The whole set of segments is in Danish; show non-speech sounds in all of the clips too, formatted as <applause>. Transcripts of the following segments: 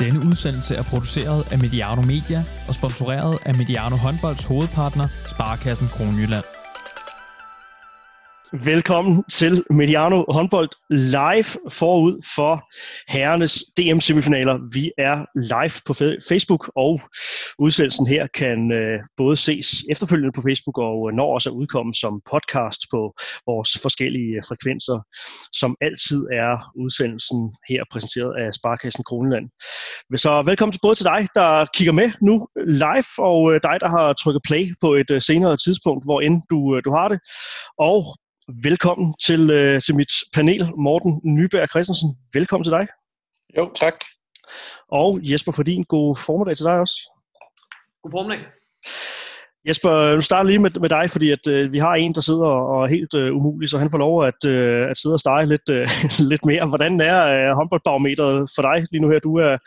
Denne udsendelse er produceret af Mediano Media og sponsoreret af Mediano Håndbolds hovedpartner, Sparkassen Kronjylland. Velkommen til Mediano håndbold live forud for herrenes DM-semifinaler. Vi er live på Facebook, og udsendelsen her kan øh, både ses efterfølgende på Facebook og øh, når også er udkommet som podcast på vores forskellige øh, frekvenser. Som altid er udsendelsen her præsenteret af Sparkassen Kroneland. Så velkommen til både til dig, der kigger med nu live, og øh, dig, der har trykket play på et øh, senere tidspunkt, hvor end du, øh, du har det. Og Velkommen til, øh, til mit panel, Morten Nyberg Christensen. Velkommen til dig. Jo, tak. Og Jesper Fordin, god formiddag til dig også. God formiddag. Jesper, nu starter lige med, med dig, fordi at, øh, vi har en, der sidder og er helt øh, umulig, så han får lov at, øh, at sidde og stege lidt, øh, <laughs> lidt mere. Hvordan er øh, håndboldbarometeret for dig lige nu her? Du er,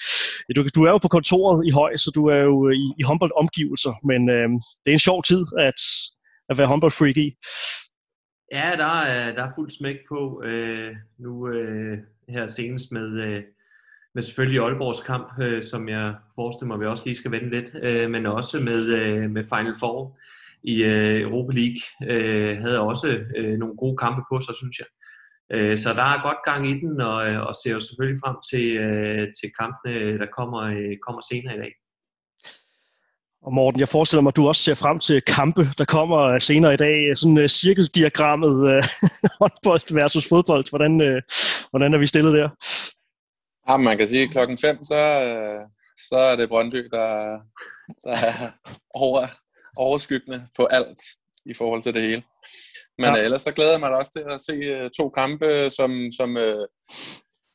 du, du er jo på kontoret i Høj, så du er jo i, i håndboldomgivelser, men øh, det er en sjov tid at, at være håndboldfreak i. Ja, der er, der er fuld smæk på øh, nu øh, her senest med, øh, med selvfølgelig Aalborgs kamp, øh, som jeg forestiller mig, vi også lige skal vende lidt, øh, men også med, øh, med Final Four i øh, Europa League øh, havde også øh, nogle gode kampe på sig, synes jeg. Øh, så der er godt gang i den, og, øh, og ser jo selvfølgelig frem til, øh, til kampene, der kommer, øh, kommer senere i dag. Og Morten, jeg forestiller mig, at du også ser frem til kampe, der kommer senere i dag. Sådan uh, cirkeldiagrammet uh, <laughs> håndbold versus fodbold. Hvordan, uh, hvordan er vi stillet der? Ja, man kan sige, at klokken 5, så, så er det Brøndby, der, der er over, overskyggende på alt i forhold til det hele. Men ja. ellers så glæder jeg mig da også til at se to kampe, som, som uh,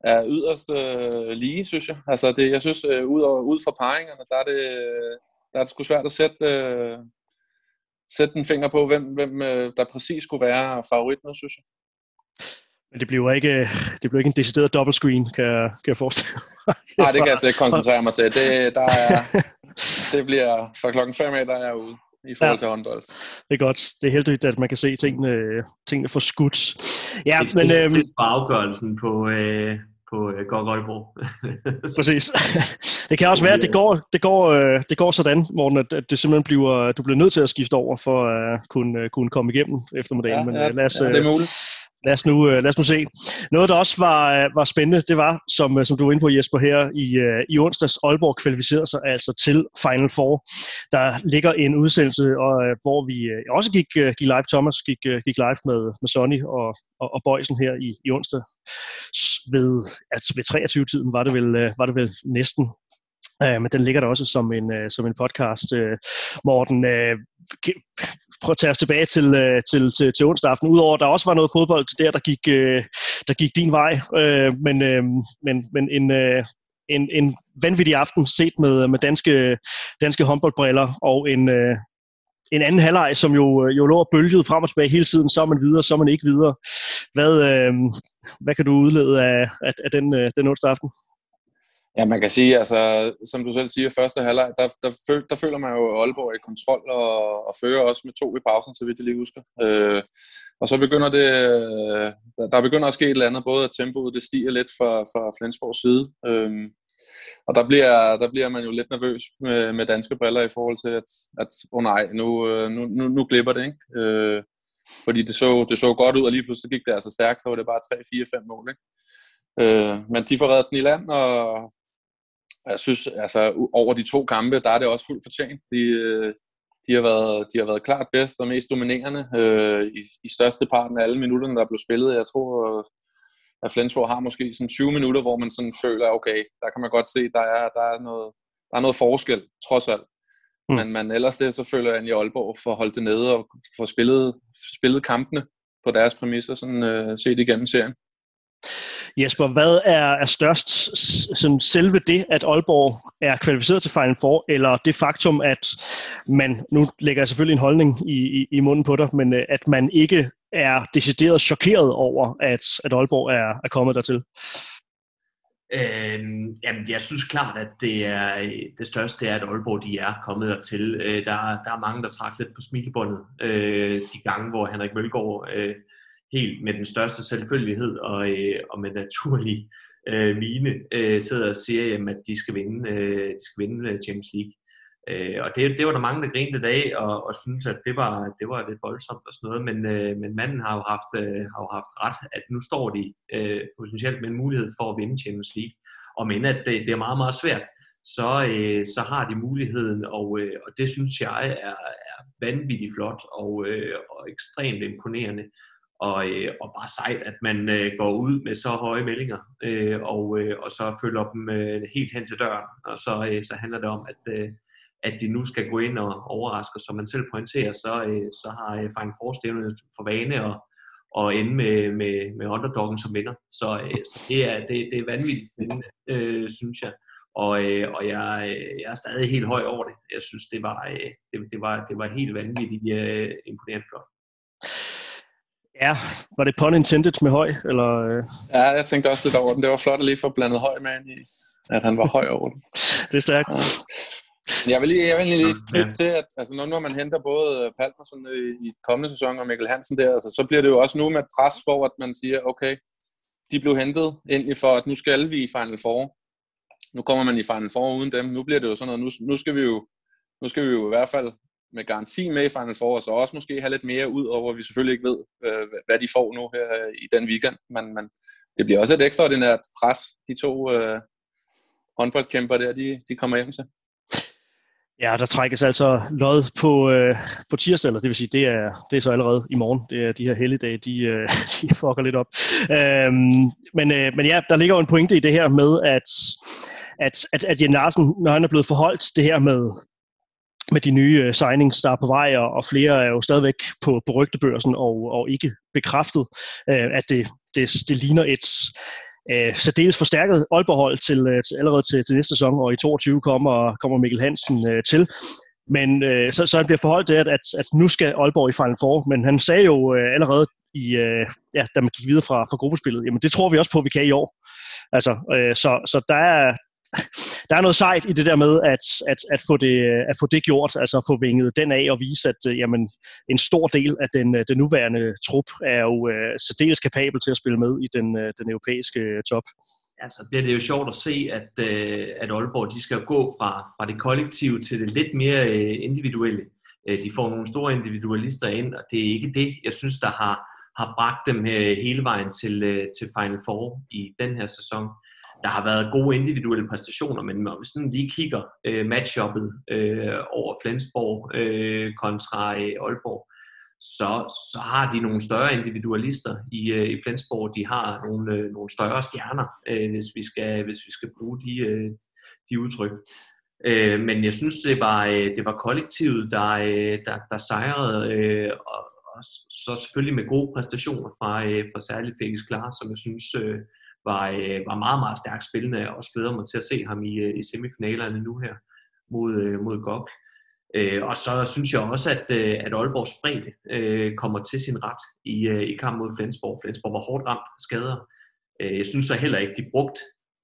er yderst uh, lige, synes jeg. Altså det, jeg synes, uh, ud, og, ud fra paringerne, der er det, der er det sgu svært at sætte, øh, sætte en finger på, hvem, hvem øh, der præcis skulle være favorit nu, synes jeg. Men det bliver ikke, det bliver ikke en decideret double screen, kan jeg, kan jeg forestille mig. Nej, det kan jeg <laughs> slet ikke koncentrere mig til. Det, der er, <laughs> det bliver fra klokken 5 af, der er jeg ude i forhold ja, til håndbold. Det er godt. Det er heldigt, at man kan se tingene, tingene for skudt. Ja, det, men, det, øhm, det afgørelsen på, øh, på øh, Gok Aalborg. <laughs> Præcis. Det kan også være, at det går, det går, øh, det går sådan, Morten, at, at det simpelthen bliver, du bliver nødt til at skifte over for at kunne, uh, kunne komme igennem eftermiddagen. Ja, Men ja, lad os, ja, det er muligt lad os, nu, øh, lad os nu se. Noget, der også var, øh, var spændende, det var, som, øh, som du var inde på, Jesper, her i, i onsdags, Aalborg kvalificerede sig altså til Final Four. Der ligger en udsendelse, og, hvor vi også gik, gik live, Thomas gik, gik live med, med Sonny og, og, og Bøjsen her i, i onsdag. Ved, at ved 23-tiden var det vel, øh, var det vel næsten Uh, men den ligger der også som en, øh, som en podcast. Morten, uh, prøv at tage os tilbage til, til, til, til onsdag aften. Udover at der også var noget fodbold der, der gik, der gik din vej. Men, men, men en, en, en vanvittig aften set med, med danske, danske håndboldbriller og en, en anden halvleg, som jo, jo lå og bølgede frem og tilbage hele tiden. Så er man videre, så er man ikke videre. Hvad, øh, hvad kan du udlede af, af, af den, øh, den onsdag aften? Ja, man kan sige, altså, som du selv siger, første halvleg, der, der, føl, der føler man jo Aalborg i kontrol og, og fører også med to i pausen, så vidt jeg lige husker. Øh, og så begynder det, øh, der, der begynder at ske et eller andet, både at tempoet det stiger lidt fra, fra Flensborgs side. Øh, og der bliver, der bliver man jo lidt nervøs med, med danske briller i forhold til, at, at oh nej, nu, øh, nu, nu, nu glipper det, ikke? Øh, fordi det så, det så godt ud, og lige pludselig gik det altså stærkt, så var det bare 3, 4, 5 mål, ikke? Øh, men de får reddet den i land, og, jeg synes, altså over de to kampe, der er det også fuldt fortjent. De, øh, de, har, været, de har været klart bedst og mest dominerende øh, i, i største parten af alle minutterne, der blev spillet. Jeg tror, at Flensborg har måske sådan 20 minutter, hvor man sådan føler, okay, der kan man godt se, der er, der er, noget, der er noget forskel, trods alt. Mm. Men, men ellers det, så føler jeg, at i Aalborg for at holde det nede og få spillet, spillet kampene på deres præmisser, sådan øh, set igennem serien. Jesper, hvad er, er størst? Sådan selve det, at Aalborg er kvalificeret til Final Four, eller det faktum, at man, nu lægger jeg selvfølgelig en holdning i, i, i munden på dig, men øh, at man ikke er decideret chokeret over, at, at Aalborg er, er kommet dertil? Øhm, jamen, jeg synes klart, at det er det største er, at Aalborg de er kommet dertil. Øh, der, der er mange, der trækker lidt på smilebåndet øh, de gange, hvor Henrik Mølgaard øh, helt med den største selvfølgelighed og, øh, og med naturlig øh, mine øh, sidder og siger, jamen, at de skal vinde, øh, de skal vinde øh, Champions League. Øh, og det, det var der mange, der grinte i dag, og, og synes at det var, det var lidt voldsomt og sådan noget, men, øh, men manden har jo, haft, øh, har jo haft ret, at nu står de øh, potentielt med en mulighed for at vinde Champions League. Og men at det, det er meget, meget svært, så, øh, så har de muligheden, og, øh, og det synes jeg er, er vanvittigt flot og, øh, og ekstremt imponerende. Og, øh, og bare sejt, at man øh, går ud med så høje meldinger, øh, og, øh, og så følger dem øh, helt hen til døren. Og så, øh, så handler det om, at, øh, at de nu skal gå ind og overraske, som man selv pointerer, så, øh, så har øh, Frank Forstævne for vane at, og ende med, med, med underdoggen som vinder. Så, øh, så det, er, det, det er vanvittigt spændende, øh, synes jeg. Og, øh, og jeg, øh, jeg er stadig helt høj over det. Jeg synes, det var, øh, det, det var, det var helt vanvittigt øh, imponerende flot. Ja, var det pun intended med høj? Eller? Ja, jeg tænkte også lidt over den. Det var flot at lige få blandet høj med ind i, at han var høj over den. <laughs> det er stærkt. Ja. Jeg vil lige, jeg vil lige lidt til, at altså, når, når man henter både Palmerson i, i kommende sæson og Mikkel Hansen der, altså, så bliver det jo også nu med pres for, at man siger, okay, de blev hentet ind for, at nu skal vi i Final Four. Nu kommer man i Final Four uden dem. Nu bliver det jo sådan noget, nu, nu skal vi jo nu skal vi jo i hvert fald med garanti med i Final Four, og så også måske have lidt mere ud over, vi selvfølgelig ikke ved, øh, hvad de får nu her i den weekend. Men, men det bliver også et ekstraordinært pres, de to øh, håndboldkæmper der, de, de kommer hjem til. Ja, der trækkes altså lod på, øh, på tirsdag, eller det vil sige, det er, det er så allerede i morgen. Det er de her helligdage, de, øh, <laughs> de fucker lidt op. Øhm, men, øh, men ja, der ligger jo en pointe i det her med, at, at, at, at Jen Larsen, når han er blevet forholdt det her med, med de nye øh, signings, der er på vej, og, og flere er jo stadigvæk på, på rygtebørsen og, og ikke bekræftet, øh, at det, det, det ligner et øh, særdeles forstærket Aalborg-hold til, uh, til, allerede til, til næste sæson, og i 22 kommer, kommer Mikkel Hansen øh, til. Men øh, så, så han bliver forholdt det, at, at, at nu skal Aalborg i Final Four, men han sagde jo øh, allerede, i, øh, ja, da man gik videre fra, fra gruppespillet, jamen det tror vi også på, at vi kan i år. Altså, øh, så, så der er, der er noget sejt i det der med at, at, at, få, det, at få det gjort, altså at få vinget den af og vise, at øh, jamen, en stor del af den, øh, den nuværende trup er jo uh, særdeles kapabel til at spille med i den, uh, den europæiske top. Altså bliver det jo sjovt at se, at, uh, at Aalborg de skal gå fra, fra det kollektive til det lidt mere uh, individuelle. Uh, de får nogle store individualister ind, og det er ikke det, jeg synes, der har, har bragt dem uh, hele vejen til, uh, til Final Four i den her sæson der har været gode individuelle præstationer, men når vi sådan lige kigger øh, matchuppet øh, over Flensborg øh, kontra øh, Aalborg, så, så har de nogle større individualister i, øh, i Flensborg. De har nogle, øh, nogle større stjerner, øh, hvis, vi skal, hvis vi skal bruge de, øh, de udtryk. Øh, men jeg synes, det var, øh, det var kollektivet, der, øh, der, der sejrede, øh, og, og så selvfølgelig med gode præstationer fra, øh, fra særligt Felix Klar, som jeg synes øh, var, øh, var meget, meget stærkt spillende, og også glæder mig til at se ham i, øh, i semifinalerne nu her mod, øh, mod GOG. Øh, og så synes jeg også, at, øh, at Aalborgs bredde øh, kommer til sin ret i, øh, i kamp mod Flensborg. Flensborg var hårdt ramt af skader. Øh, jeg synes så heller ikke, de brugte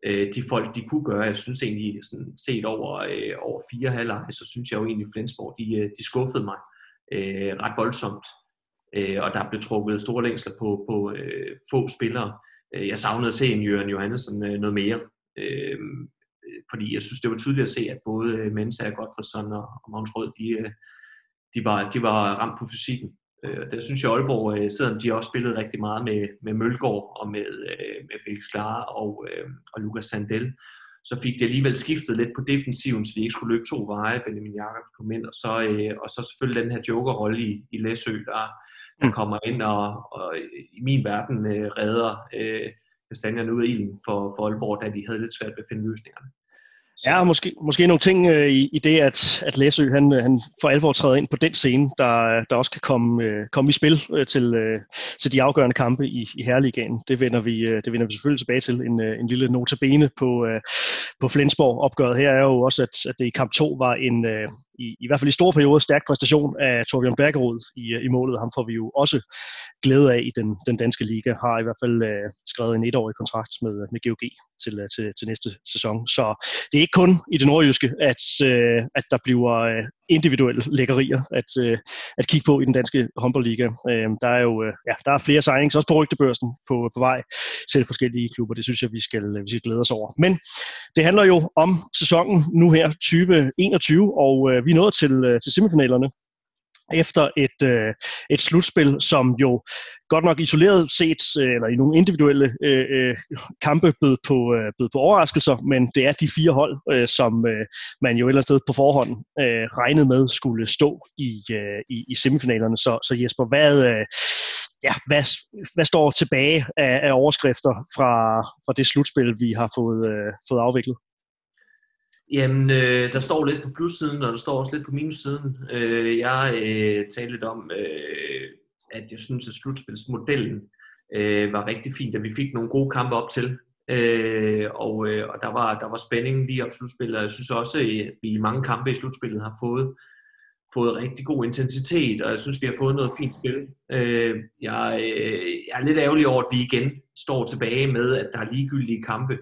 øh, de folk, de kunne gøre. Jeg synes egentlig, sådan, set over, øh, over fire halvleje, så synes jeg jo egentlig, at Flensborg, de, øh, de skuffede mig øh, ret voldsomt. Øh, og der blev trukket store længsler på, på øh, få spillere. Øh, jeg savnede at se en Jørgen Johannesson øh, noget mere, øh, fordi jeg synes, det var tydeligt at se, at både øh, Mensa, Godfredsson og, Magnus Rød, de, de, var, de var ramt på fysikken. Øh, der synes jeg, Aalborg, selvom de også spillede rigtig meget med, med Mølgaard og med, med Felix Klare og, og Lukas Sandel, så fik det alligevel skiftet lidt på defensiven, så de ikke skulle løbe to veje, Benjamin Jacobs kom ind, og så, og så selvfølgelig den her jokerrolle i, i Læsø, der, der mm. kommer ind og, og i min verden øh, redder øh, kastanjerne ud af ilden for, for Aalborg, da de havde lidt svært ved at finde løsningerne. Så. Ja, måske, måske nogle ting øh, i, i det, at, at Læsø han, øh, han for alvor træder ind på den scene, der, der også kan komme, øh, komme i spil øh, til, øh, til de afgørende kampe i, i Herligaen. Det vender, vi, øh, det vender vi selvfølgelig tilbage til. En, øh, en lille notabene på, øh, på Flensborg-opgøret her er jo også, at, at det i kamp 2 var en, øh, i, i hvert fald i store perioder, stærk præstation af Torbjørn Bergerud i, i målet. Ham får vi jo også glæde af i den, den danske liga. Har i hvert fald øh, skrevet en etårig kontrakt med, med GOG til, øh, til, til næste sæson. Så det er ikke kun i det nordjyske, at, øh, at der bliver øh, individuelle lækkerier at, øh, at kigge på i den danske håndboldliga. Øh, der er jo øh, ja, der er flere signings, også på rygtebørsen på, på vej til forskellige klubber. Det synes jeg, vi skal, vi skal glæde os over. Men det handler jo om sæsonen nu her, 2021, og øh, vi er nået til, øh, til semifinalerne efter et, øh, et slutspil, som jo godt nok isoleret set, øh, eller i nogle individuelle øh, øh, kampe, bød på, øh, bød på overraskelser, men det er de fire hold, øh, som øh, man jo ellers sted på forhånd øh, regnede med skulle stå i, øh, i, i semifinalerne. Så, så Jesper, hvad, øh, ja, hvad, hvad står tilbage af, af overskrifter fra, fra det slutspil, vi har fået, øh, fået afviklet? Jamen, øh, der står lidt på plussiden, og der står også lidt på minussiden. Øh, jeg øh, talte lidt om, øh, at jeg synes, at slutspilsmodellen øh, var rigtig fint, at vi fik nogle gode kampe op til. Øh, og øh, og der, var, der var spænding lige op til slutspillet, og jeg synes også, øh, at vi i mange kampe i slutspillet har fået, fået rigtig god intensitet, og jeg synes, vi har fået noget fint spil. Øh, jeg, øh, jeg er lidt ærgerlig over, at vi igen står tilbage med, at der er ligegyldige kampe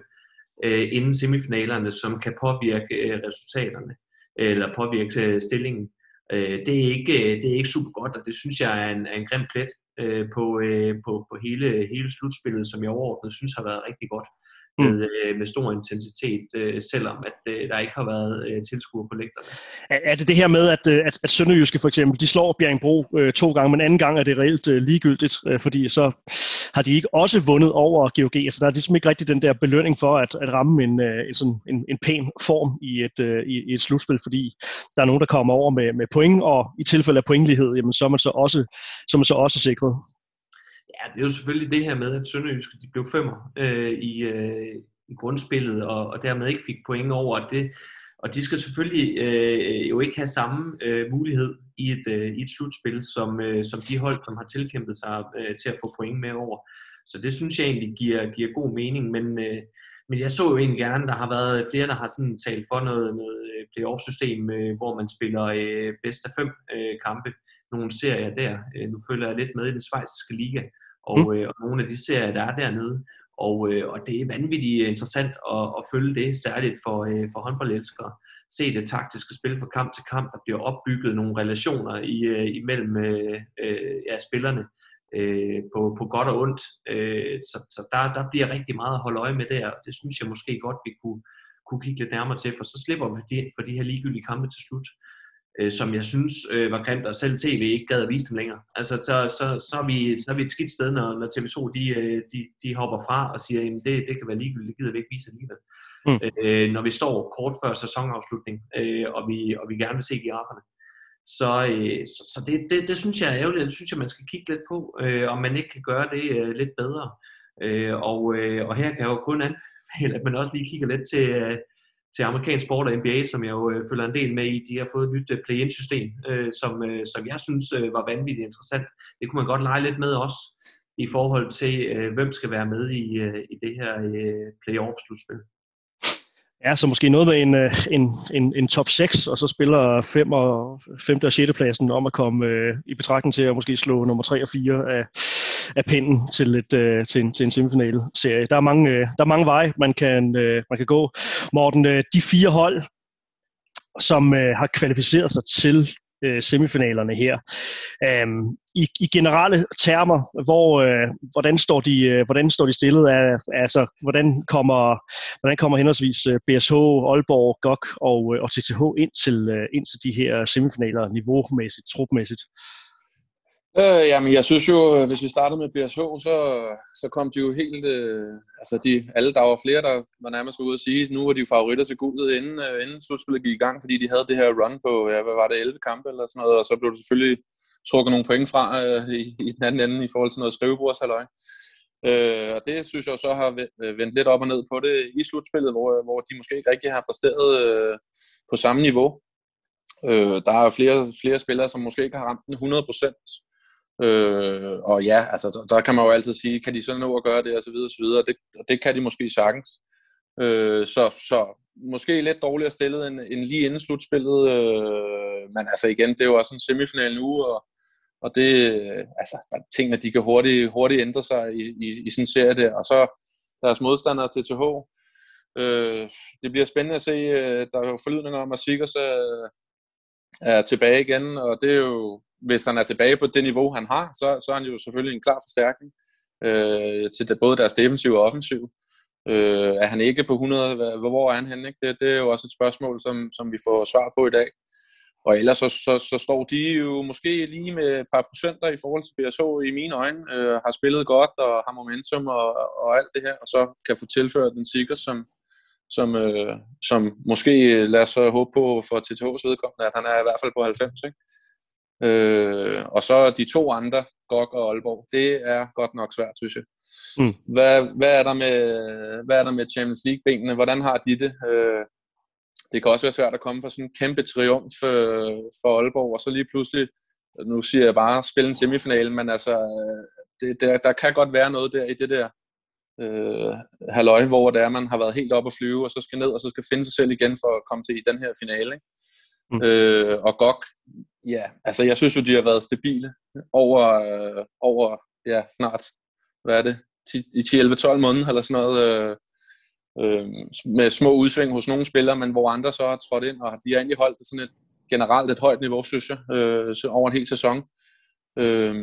øh, inden semifinalerne, som kan påvirke øh, resultaterne øh, eller påvirke øh, stillingen. Øh, det, er ikke, øh, det er ikke super godt, og det synes jeg er en, er en grim plet øh, på, øh, på, på hele, hele slutspillet, som jeg overordnet synes har været rigtig godt med, mm. øh, med stor intensitet, øh, selvom at øh, der ikke har været øh, tilskuere på lægterne. Er, er det det her med, at, øh, at, at Sønderjyske for eksempel, de slår Bjergbro øh, to gange, men anden gang er det reelt øh, ligegyldigt, øh, fordi så har de ikke også vundet over GOG. Altså der er ligesom ikke rigtig den der belønning for at, at ramme en, øh, en, sådan, en, en pæn form i et, øh, i, i et slutspil, fordi der er nogen, der kommer over med, med point, og i tilfælde af pointlighed, jamen, så er man så også, så er man så også sikret. Ja, det er jo selvfølgelig det her med, at Sønderjyske de blev femmer øh, i, øh, i grundspillet, og, og dermed ikke fik point over det. Og de skal selvfølgelig øh, jo ikke have samme øh, mulighed i et, øh, i et slutspil, som, øh, som de hold, som har tilkæmpet sig øh, til at få point med over. Så det synes jeg egentlig giver, giver god mening, men, øh, men jeg så jo egentlig gerne, der har været flere, der har sådan talt for noget, noget øh, playoff-system, øh, hvor man spiller øh, bedst af fem øh, kampe, nogle serier der. Øh, nu følger jeg lidt med i den svejsiske liga, og, mm. øh, og nogle af de serier, der er dernede. Og, øh, og det er vanvittigt interessant at, at følge det, særligt for, øh, for håndboldelskere. Se det taktiske spil fra kamp til kamp, der bliver opbygget nogle relationer i, øh, imellem øh, øh, ja, spillerne øh, på, på godt og ondt. Øh, så så der, der bliver rigtig meget at holde øje med der, det synes jeg måske godt, vi kunne, kunne kigge lidt nærmere til, for så slipper vi de, for de her ligegyldige kampe til slut øh, som jeg synes øh, var grimt, og selv tv ikke gad at vise dem længere. Altså, så, så, så, er, vi, så er vi et skidt sted, når, når TV2 de, øh, de, de hopper fra og siger, at det, det kan være ligegyldigt, det gider vi ikke vise alligevel. Mm. Øh, når vi står kort før sæsonafslutning, øh, og, vi, og vi gerne vil se giraferne. Så, øh, så, så det, det, det synes jeg er ærgerligt, det synes jeg, man skal kigge lidt på, øh, om man ikke kan gøre det øh, lidt bedre. Øh, og, øh, og her kan jeg jo kun anbefale, at man også lige kigger lidt til, øh, til amerikansk sport og NBA, som jeg jo øh, følger en del med i. De har fået et nyt øh, play-in-system, øh, som, øh, som jeg synes øh, var vanvittigt interessant. Det kunne man godt lege lidt med også, i forhold til, øh, hvem skal være med i, øh, i det her øh, play-off-slutspil. Ja, så måske noget med en, øh, en, en, en top 6, og så spiller 5 og 5. og 6. pladsen om at komme øh, i betragtning til at måske slå nummer 3 og 4 af, af pinden til, et, øh, til, en, til en semifinale serie. Der er mange, øh, der er mange veje, man kan, øh, man kan gå. Morten, øh, de fire hold, som øh, har kvalificeret sig til øh, semifinalerne her. Øhm, i, I generelle termer, hvor, øh, hvordan, står de, øh, hvordan står de stillet? Af, altså, hvordan kommer, hvordan kommer henholdsvis øh, BSH, Aalborg, GOG og, øh, og TTH ind til, øh, ind til de her semifinaler niveaumæssigt, trupmæssigt? Øh, jamen, jeg synes jo, øh, hvis vi startede med BSH, så, så kom de jo helt... Øh, altså, de, alle, der var flere, der var nærmest ude at sige, nu var de jo favoritter til guldet, inden, øh, inden slutspillet gik i gang, fordi de havde det her run på, ja, hvad var det, 11 kampe eller sådan noget, og så blev det selvfølgelig trukket nogle point fra øh, i, i den anden ende i forhold til noget skrivebordshalløj. Øh, og det synes jeg så har øh, vendt lidt op og ned på det i slutspillet, hvor, øh, hvor de måske ikke rigtig har præsteret øh, på samme niveau. Øh, der er flere, flere spillere, som måske ikke har ramt den 100 Øh, og ja, altså, der, der kan man jo altid sige, kan de så nå at gøre det, og så videre, og så videre. Det, og det kan de måske sagtens. Øh, så, så måske lidt dårligere stillet end, end lige inden slutspillet. Øh, men altså igen, det er jo også en semifinal nu, og, og det, altså, der er ting, at de kan hurtigt, hurtigt ændre sig i, i, i sådan en serie der. Og så deres modstandere til TH. Øh, det bliver spændende at se. Øh, der er jo forlydninger om, at Sikkers er, øh, er tilbage igen, og det er jo, hvis han er tilbage på det niveau, han har, så, så er han jo selvfølgelig en klar forstærkning øh, til både deres defensiv og offensiv. Øh, er han ikke på 100, hvor er han henne? Ikke? Det, det er jo også et spørgsmål, som, som vi får svar på i dag. Og ellers så, så, så står de jo måske lige med et par procenter i forhold til BSH i mine øjne. Øh, har spillet godt og har momentum og, og alt det her, og så kan få tilført den sikker, som, som, øh, som måske, lad os håbe på for TTH's vedkommende, at han er i hvert fald på 90. Ikke? Øh, og så de to andre, GOG og Aalborg, det er godt nok svært, synes jeg. Mm. Hvad, hvad, er der med, hvad er der med Champions League-benene? Hvordan har de det? Øh, det kan også være svært at komme fra sådan en kæmpe triumf øh, for Aalborg, og så lige pludselig, nu siger jeg bare, spille en semifinale, men altså, øh, det, der, der kan godt være noget der i det der øh, halløj, hvor det er, man har været helt op at flyve, og så skal ned, og så skal finde sig selv igen for at komme til i den her finale. Ikke? Mm. Øh, og GOG, ja, altså jeg synes jo, de har været stabile over, øh, over ja, snart, hvad er det, 10, i 10-11-12 måneder eller sådan noget, øh, øh, med små udsving hos nogle spillere, men hvor andre så har trådt ind, og de har egentlig holdt det sådan et generelt et højt niveau, synes jeg, øh, over en hel sæson. Øh,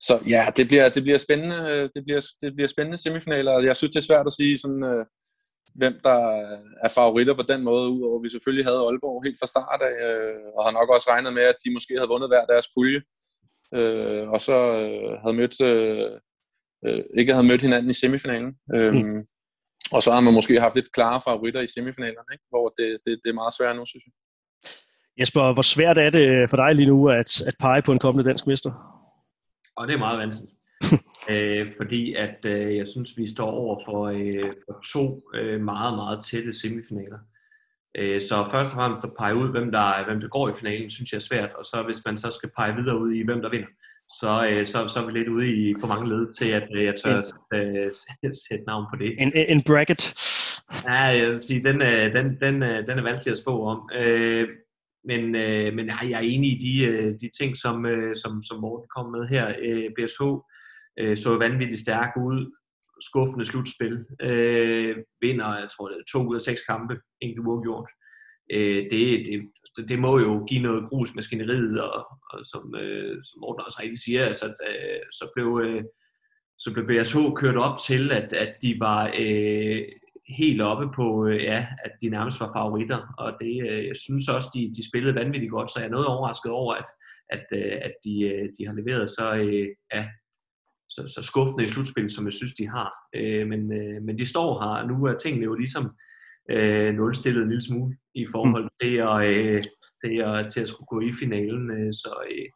så ja, det bliver, det bliver spændende, øh, det bliver, det bliver spændende semifinaler, jeg synes, det er svært at sige sådan, øh, hvem der er favoritter på den måde, udover vi selvfølgelig havde Aalborg helt fra start af, øh, og har nok også regnet med, at de måske havde vundet hver deres pulje, øh, og så øh, havde mødt, øh, øh, ikke havde mødt hinanden i semifinalen. Øh, mm. Og så har man måske haft lidt klare favoritter i semifinalerne, ikke? hvor det, det, det er meget svært nu, synes jeg. Jesper, hvor svært er det for dig lige nu at, at pege på en kommende dansk mester? Og det er meget vanskeligt. <laughs> øh, fordi at øh, jeg synes, vi står over for, øh, for to øh, meget, meget tætte semifinaler. Øh, så først og fremmest at pege ud, hvem der, hvem der går i finalen, synes jeg er svært. Og så hvis man så skal pege videre ud i, hvem der vinder, så, øh, så, så er vi lidt ude i for mange led til, at øh, jeg tør at øh, sætte navn på det. En, en bracket. Ja, jeg vil sige, den, øh, den, den, øh, den er vanskelig at spå om. Øh, men, øh, men jeg er enig i de, øh, de ting, som, øh, som, som Morten kom med her. Øh, BSH øh, så vanvittigt stærk ud. Skuffende slutspil. Øh, vinder, jeg tror, det er to ud af seks kampe, enkelt uafgjort. Øh, det, det, det må jo give noget grus maskineriet, og, og som, øh, som Morten også rigtig siger, altså, øh, så blev øh, så blev BSH kørt op til, at, at de var øh, helt oppe på, øh, ja, at de nærmest var favoritter, og det, øh, jeg synes også, de, de spillede vanvittigt godt, så jeg er noget overrasket over, at, at, øh, at de, øh, de har leveret så, øh, ja, så, så skuffende i slutspillet, som jeg synes, de har. Øh, men, øh, men de står her, og nu er tingene jo ligesom øh, nulstillet en lille smule i forhold mm. til at, øh, til at, til at skulle gå i finalen. Øh, så, øh,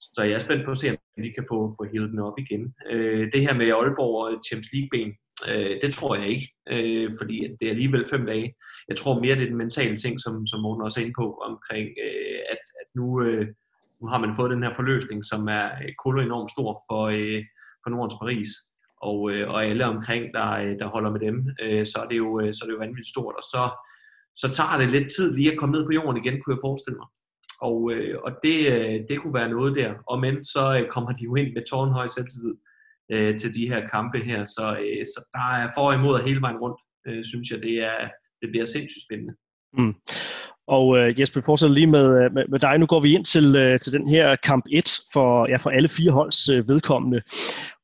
så jeg er spændt på at se, om de kan få, få hivet den op igen. Øh, det her med Aalborg og Champions League-ben, øh, det tror jeg ikke, øh, fordi det er alligevel fem dage. Jeg tror mere, det er den mentale ting, som, som Morten også er inde på, omkring øh, at, at nu, øh, nu har man fået den her forløsning, som er kolo enormt stor for, øh, for Nordens Paris og, øh, og alle omkring, der, øh, der holder med dem, øh, så, er det jo, øh, så er det jo vanvittigt stort. Og så, så tager det lidt tid lige at komme ned på jorden igen, kunne jeg forestille mig. Og, øh, og det, øh, det kunne være noget der. Og men så øh, kommer de jo ind med tårnhøj selvtid øh, til de her kampe her. Så, øh, så der er for og imod hele vejen rundt, øh, synes jeg, det, er, det bliver sindssygt spændende. Mm. Og øh, Jesper, vi fortsætter lige med, øh, med, med dig. Nu går vi ind til, øh, til den her kamp 1 for, ja, for alle fire holds øh, vedkommende.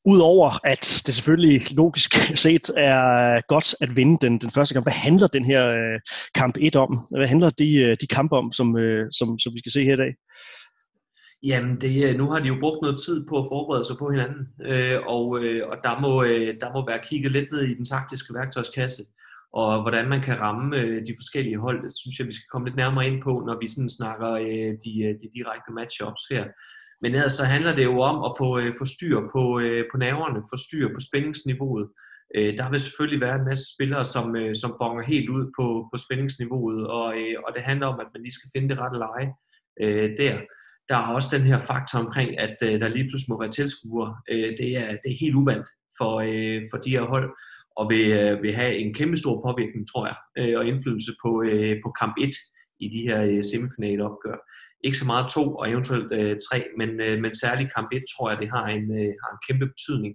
Udover at det selvfølgelig logisk set er godt at vinde den, den første kamp, hvad handler den her øh, kamp 1 om? Hvad handler de, øh, de kampe om, som, øh, som, som vi skal se her i dag? Jamen, det, øh, nu har de jo brugt noget tid på at forberede sig på hinanden, øh, og, øh, og der, må, øh, der må være kigget lidt ned i den taktiske værktøjskasse, og hvordan man kan ramme øh, de forskellige hold, det synes jeg, vi skal komme lidt nærmere ind på, når vi sådan snakker øh, de, øh, de direkte matchups her. Men ellers så handler det jo om at få, øh, få styr på, øh, på nerverne, få styr på spændingsniveauet. Øh, der vil selvfølgelig være en masse spillere, som, øh, som bonger helt ud på, på spændingsniveauet, og, øh, og det handler om, at man lige skal finde det rette leje øh, der. Der er også den her faktor omkring, at øh, der lige pludselig må være tilskuere. Øh, det, er, det er helt uvandt for, øh, for de her hold, og vil, øh, vil have en kæmpe stor påvirkning, tror jeg, øh, og indflydelse på, øh, på kamp 1 i de her øh, semifinale opgør ikke så meget to og eventuelt øh, tre, men, øh, men særligt kamp 1 tror jeg, det har en, øh, har en kæmpe betydning,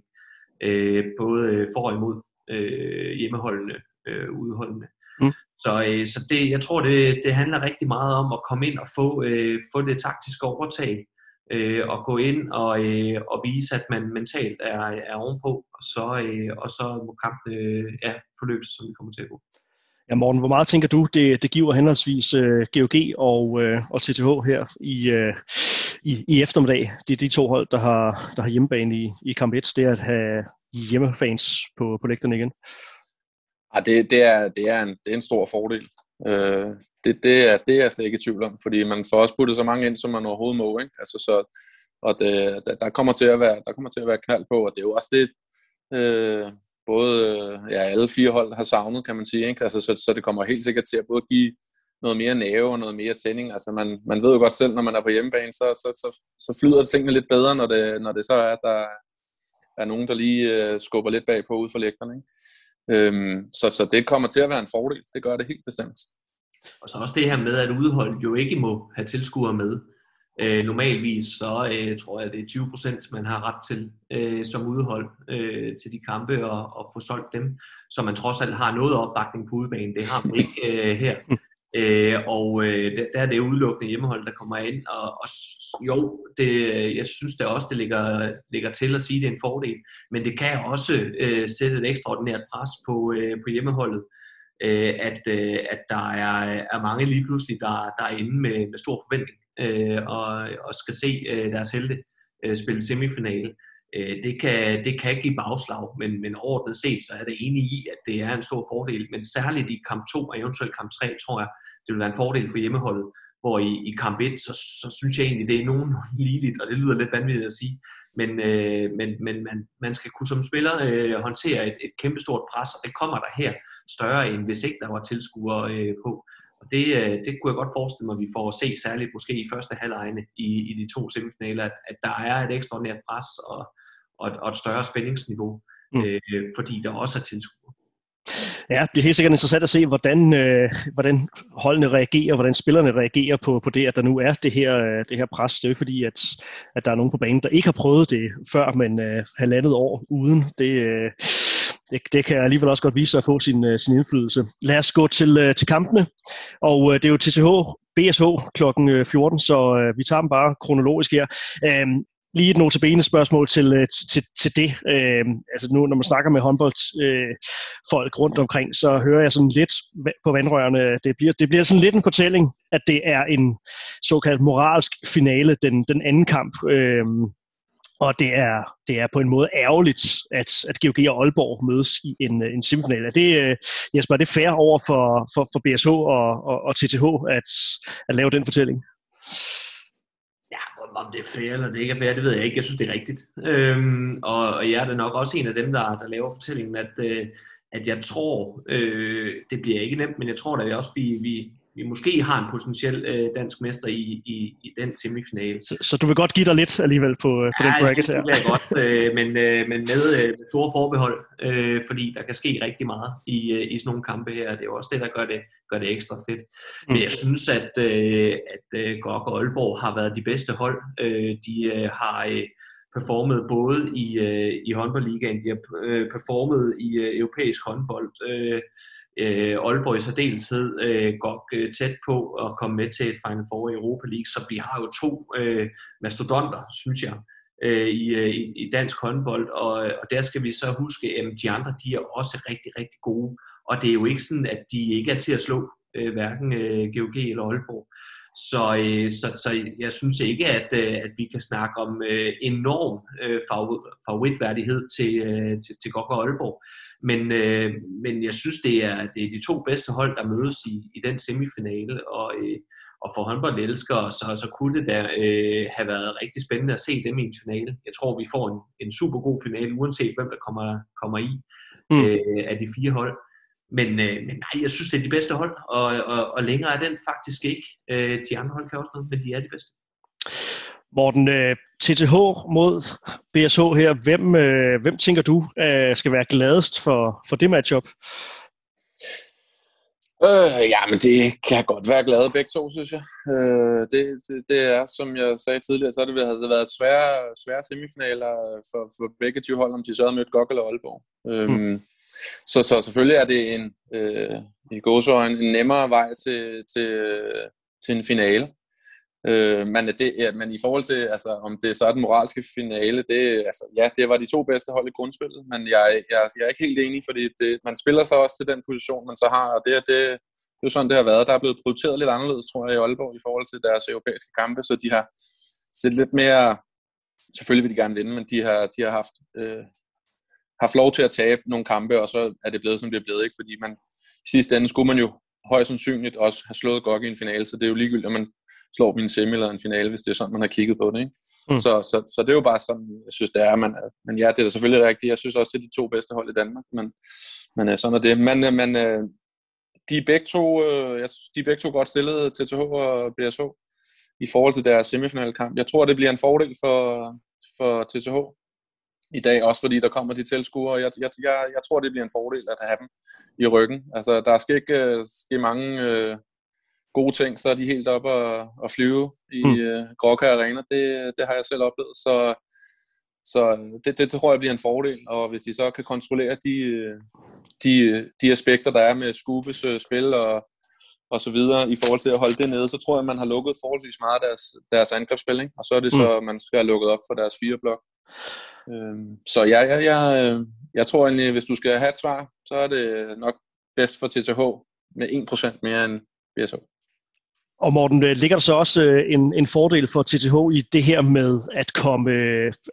øh, både for og imod øh, hjemmeholdende, øh, udholdende. Mm. Så, øh, så det, jeg tror, det, det handler rigtig meget om at komme ind og få, øh, få det taktiske overtag, øh, og gå ind og, øh, og vise, at man mentalt er, er ovenpå, og så, øh, og så må kampen øh, ja, forløbe sig, som vi kommer til at gå. Ja, Morten, hvor meget tænker du, det, det giver henholdsvis øh, GOG og, øh, og TTH her i, øh, i, i eftermiddag? Det er de to hold, der har, der har hjemmebane i, i kamp 1, det er at have hjemmefans på, på lægterne igen. Ja, det, det, er, det, er en, det er en stor fordel. Øh, det, det, er, det er jeg slet ikke i tvivl om, fordi man får også puttet så mange ind, som man overhovedet må. Ikke? Altså, så, og det, der, der, kommer til at være, der kommer til at være knald på, og det er jo også det, øh, både øh, ja, alle fire hold har savnet, kan man sige. Ikke? Altså, så, så det kommer helt sikkert til at både give noget mere næve og noget mere tænding. Altså man, man ved jo godt selv, når man er på hjemmebane, så, så, så, så flyder tingene lidt bedre, når det, når det så er, at der er nogen, der lige øh, skubber lidt bagpå ud for lægterne. Ikke? Øhm, så, så det kommer til at være en fordel. Det gør det helt bestemt. Og så også det her med, at udholdet jo ikke må have tilskuere med. Øh, normalvis så øh, tror jeg, det er 20 procent, man har ret til øh, som udhold øh, til de kampe og, og få solgt dem, så man trods alt har noget opbakning på udbanen. Det har man ikke øh, her. Øh, og øh, der, der er det udelukkende hjemmehold, der kommer ind. Og, og jo, det, jeg synes det også, det ligger, ligger til at sige, at det er en fordel. Men det kan også øh, sætte et ekstraordinært pres på, øh, på hjemmeholdet øh, Øh, at, øh, at der er, er mange lige pludselig, der, der er inde med, med stor forventning øh, og, og skal se øh, deres helte øh, spille semifinale. Øh, det, kan, det kan give bagslag, men, men overordnet set, så er det enig i, at det er en stor fordel. Men særligt i kamp 2 og eventuelt kamp 3, tror jeg, det vil være en fordel for hjemmeholdet. Hvor i, i kamp 1, så, så synes jeg egentlig, det er nogen ligeligt, og det lyder lidt vanvittigt at sige, men, øh, men, men man, man skal kunne som spiller øh, håndtere et, et kæmpestort pres, og det kommer der her større end hvis ikke der var tilskuere øh, på. Og det, øh, det kunne jeg godt forestille mig, at vi får at se særligt måske i første halvlejene i, i de to semifinaler, at, at der er et ekstraordinært pres og, og, et, og et større spændingsniveau, mm. øh, fordi der også er tilskuere. Ja, det er helt sikkert interessant at se, hvordan, øh, hvordan holdene reagerer, hvordan spillerne reagerer på, på det, at der nu er det her, øh, det her pres. Det er jo ikke fordi, at, at der er nogen på banen, der ikke har prøvet det før, men øh, halvandet år uden. Det, øh, det, det kan alligevel også godt vise sig at få sin, øh, sin indflydelse. Lad os gå til, øh, til kampene, og øh, det er jo TCH BSH kl. 14, så øh, vi tager dem bare kronologisk her. Øhm, lige et notabene spørgsmål til, øh, til, til det. Øh, altså nu, når man snakker med håndboldfolk øh, rundt omkring, så hører jeg sådan lidt på vandrørene, det bliver, det bliver sådan lidt en fortælling, at det er en såkaldt moralsk finale, den, den anden kamp. Øh, og det er, det er på en måde ærgerligt, at, at GOG og Aalborg mødes i en, øh, en semifinal. Er det, øh, Jesper, er det fair over for, for, for BSH og, og, og TTH at, at lave den fortælling? Om det er fair eller det ikke er fair, det ved jeg ikke. Jeg synes, det er rigtigt. Øhm, og, og jeg er da nok også en af dem, der, der laver fortællingen, at, øh, at jeg tror, øh, det bliver ikke nemt, men jeg tror da også, vi, vi, vi måske har en potentiel øh, dansk mester i, i, i den semifinale. Så, så du vil godt give dig lidt alligevel på, øh, på ja, den bracket her? Ja, det vil jeg godt, <laughs> øh, men, øh, men med, øh, store forbehold, øh, fordi der kan ske rigtig meget i, øh, i sådan nogle kampe her. Det er jo også det, der gør det, gør det ekstra fedt. Mm. Men jeg synes, at, øh, at øh, GOG og Aalborg har været de bedste hold. Øh, de øh, har... Øh, performet både i, øh, i håndboldligaen, de har øh, performet i øh, europæisk håndbold, øh, øh, Aalborg i særdeleshed øh, går øh, tæt på at komme med til et Final Four i Europa League, så vi har jo to øh, mastodonter, synes jeg, øh, i, øh, i, i dansk håndbold, og, og der skal vi så huske, at de andre, de er også rigtig, rigtig gode, og det er jo ikke sådan, at de ikke er til at slå, øh, hverken øh, GOG eller Aalborg. Så, øh, så, så jeg synes ikke, at, øh, at vi kan snakke om øh, enorm øh, favoritværdighed til, øh, til, til GOG og Aalborg. Men, øh, men jeg synes, det er, det er de to bedste hold, der mødes i, i den semifinale, og, øh, og for håndboldelskere, så, så kunne det da øh, have været rigtig spændende at se dem i en finale. Jeg tror, vi får en, en super god finale, uanset hvem der kommer, kommer i mm. øh, af de fire hold. Men, øh, men nej, jeg synes, det er de bedste hold, og, og, og længere er den faktisk ikke. Øh, de andre hold kan også noget, men de er de bedste. Morten, øh, TTH mod BSH her, hvem, øh, hvem tænker du øh, skal være gladest for, for det matchup? Øh, ja, men det kan godt være glade begge to, synes jeg. Øh, det, det, det er, som jeg sagde tidligere, så har det været, været svære, svære semifinaler for, for begge to hold, om de så havde mødt Gok eller Aalborg. Øh, mm så, så selvfølgelig er det en, øh, i gåsøjne, en nemmere vej til, til, til en finale. Øh, men, det, ja, men i forhold til, altså, om det så er den moralske finale, det, altså, ja, det var de to bedste hold i grundspillet, men jeg, jeg, jeg er ikke helt enig, fordi det, man spiller sig også til den position, man så har, og det, det, det er jo sådan, det har været. Der er blevet prioriteret lidt anderledes, tror jeg, i Aalborg i forhold til deres europæiske kampe, så de har set lidt mere, selvfølgelig vil de gerne vinde, men de har, de har haft, øh, haft lov til at tabe nogle kampe, og så er det blevet, som det er blevet, ikke? fordi man i sidste ende skulle man jo højst sandsynligt også have slået godt i en finale, så det er jo ligegyldigt, om man slår min semi eller en finale, hvis det er sådan, man har kigget på det. Ikke? Mm. Så, så, så det er jo bare sådan, jeg synes, det er. Men, men ja, det er selvfølgelig rigtigt. Jeg synes også, det er de to bedste hold i Danmark. Men, men øh, sådan er det. Men, øh, men øh, de er begge to, de er begge to godt stillet, TTH og BSH, i forhold til deres semifinale kamp. Jeg tror, det bliver en fordel for, for TTH i dag, også fordi der kommer de tilskuere. Jeg, jeg, jeg, jeg tror, det bliver en fordel at have dem i ryggen. Altså, der skal ikke ske mange øh, gode ting, så er de helt op og, og flyve i mm. uh, Gråka Arena. Det, det har jeg selv oplevet, så, så det, det, det tror jeg bliver en fordel, og hvis de så kan kontrollere de, de, de aspekter, der er med Skubes uh, spil og, og så videre, i forhold til at holde det nede, så tror jeg, man har lukket forholdsvis meget af deres, deres angrebsspil, ikke? og så er det mm. så, man skal have lukket op for deres fire blok. Øhm, så ja, jeg, jeg, øh, jeg tror egentlig, hvis du skal have et svar, så er det nok bedst for TTH med 1% mere end BSH. Og Morten, øh, ligger der så også øh, en, en fordel for TTH i det her med at komme,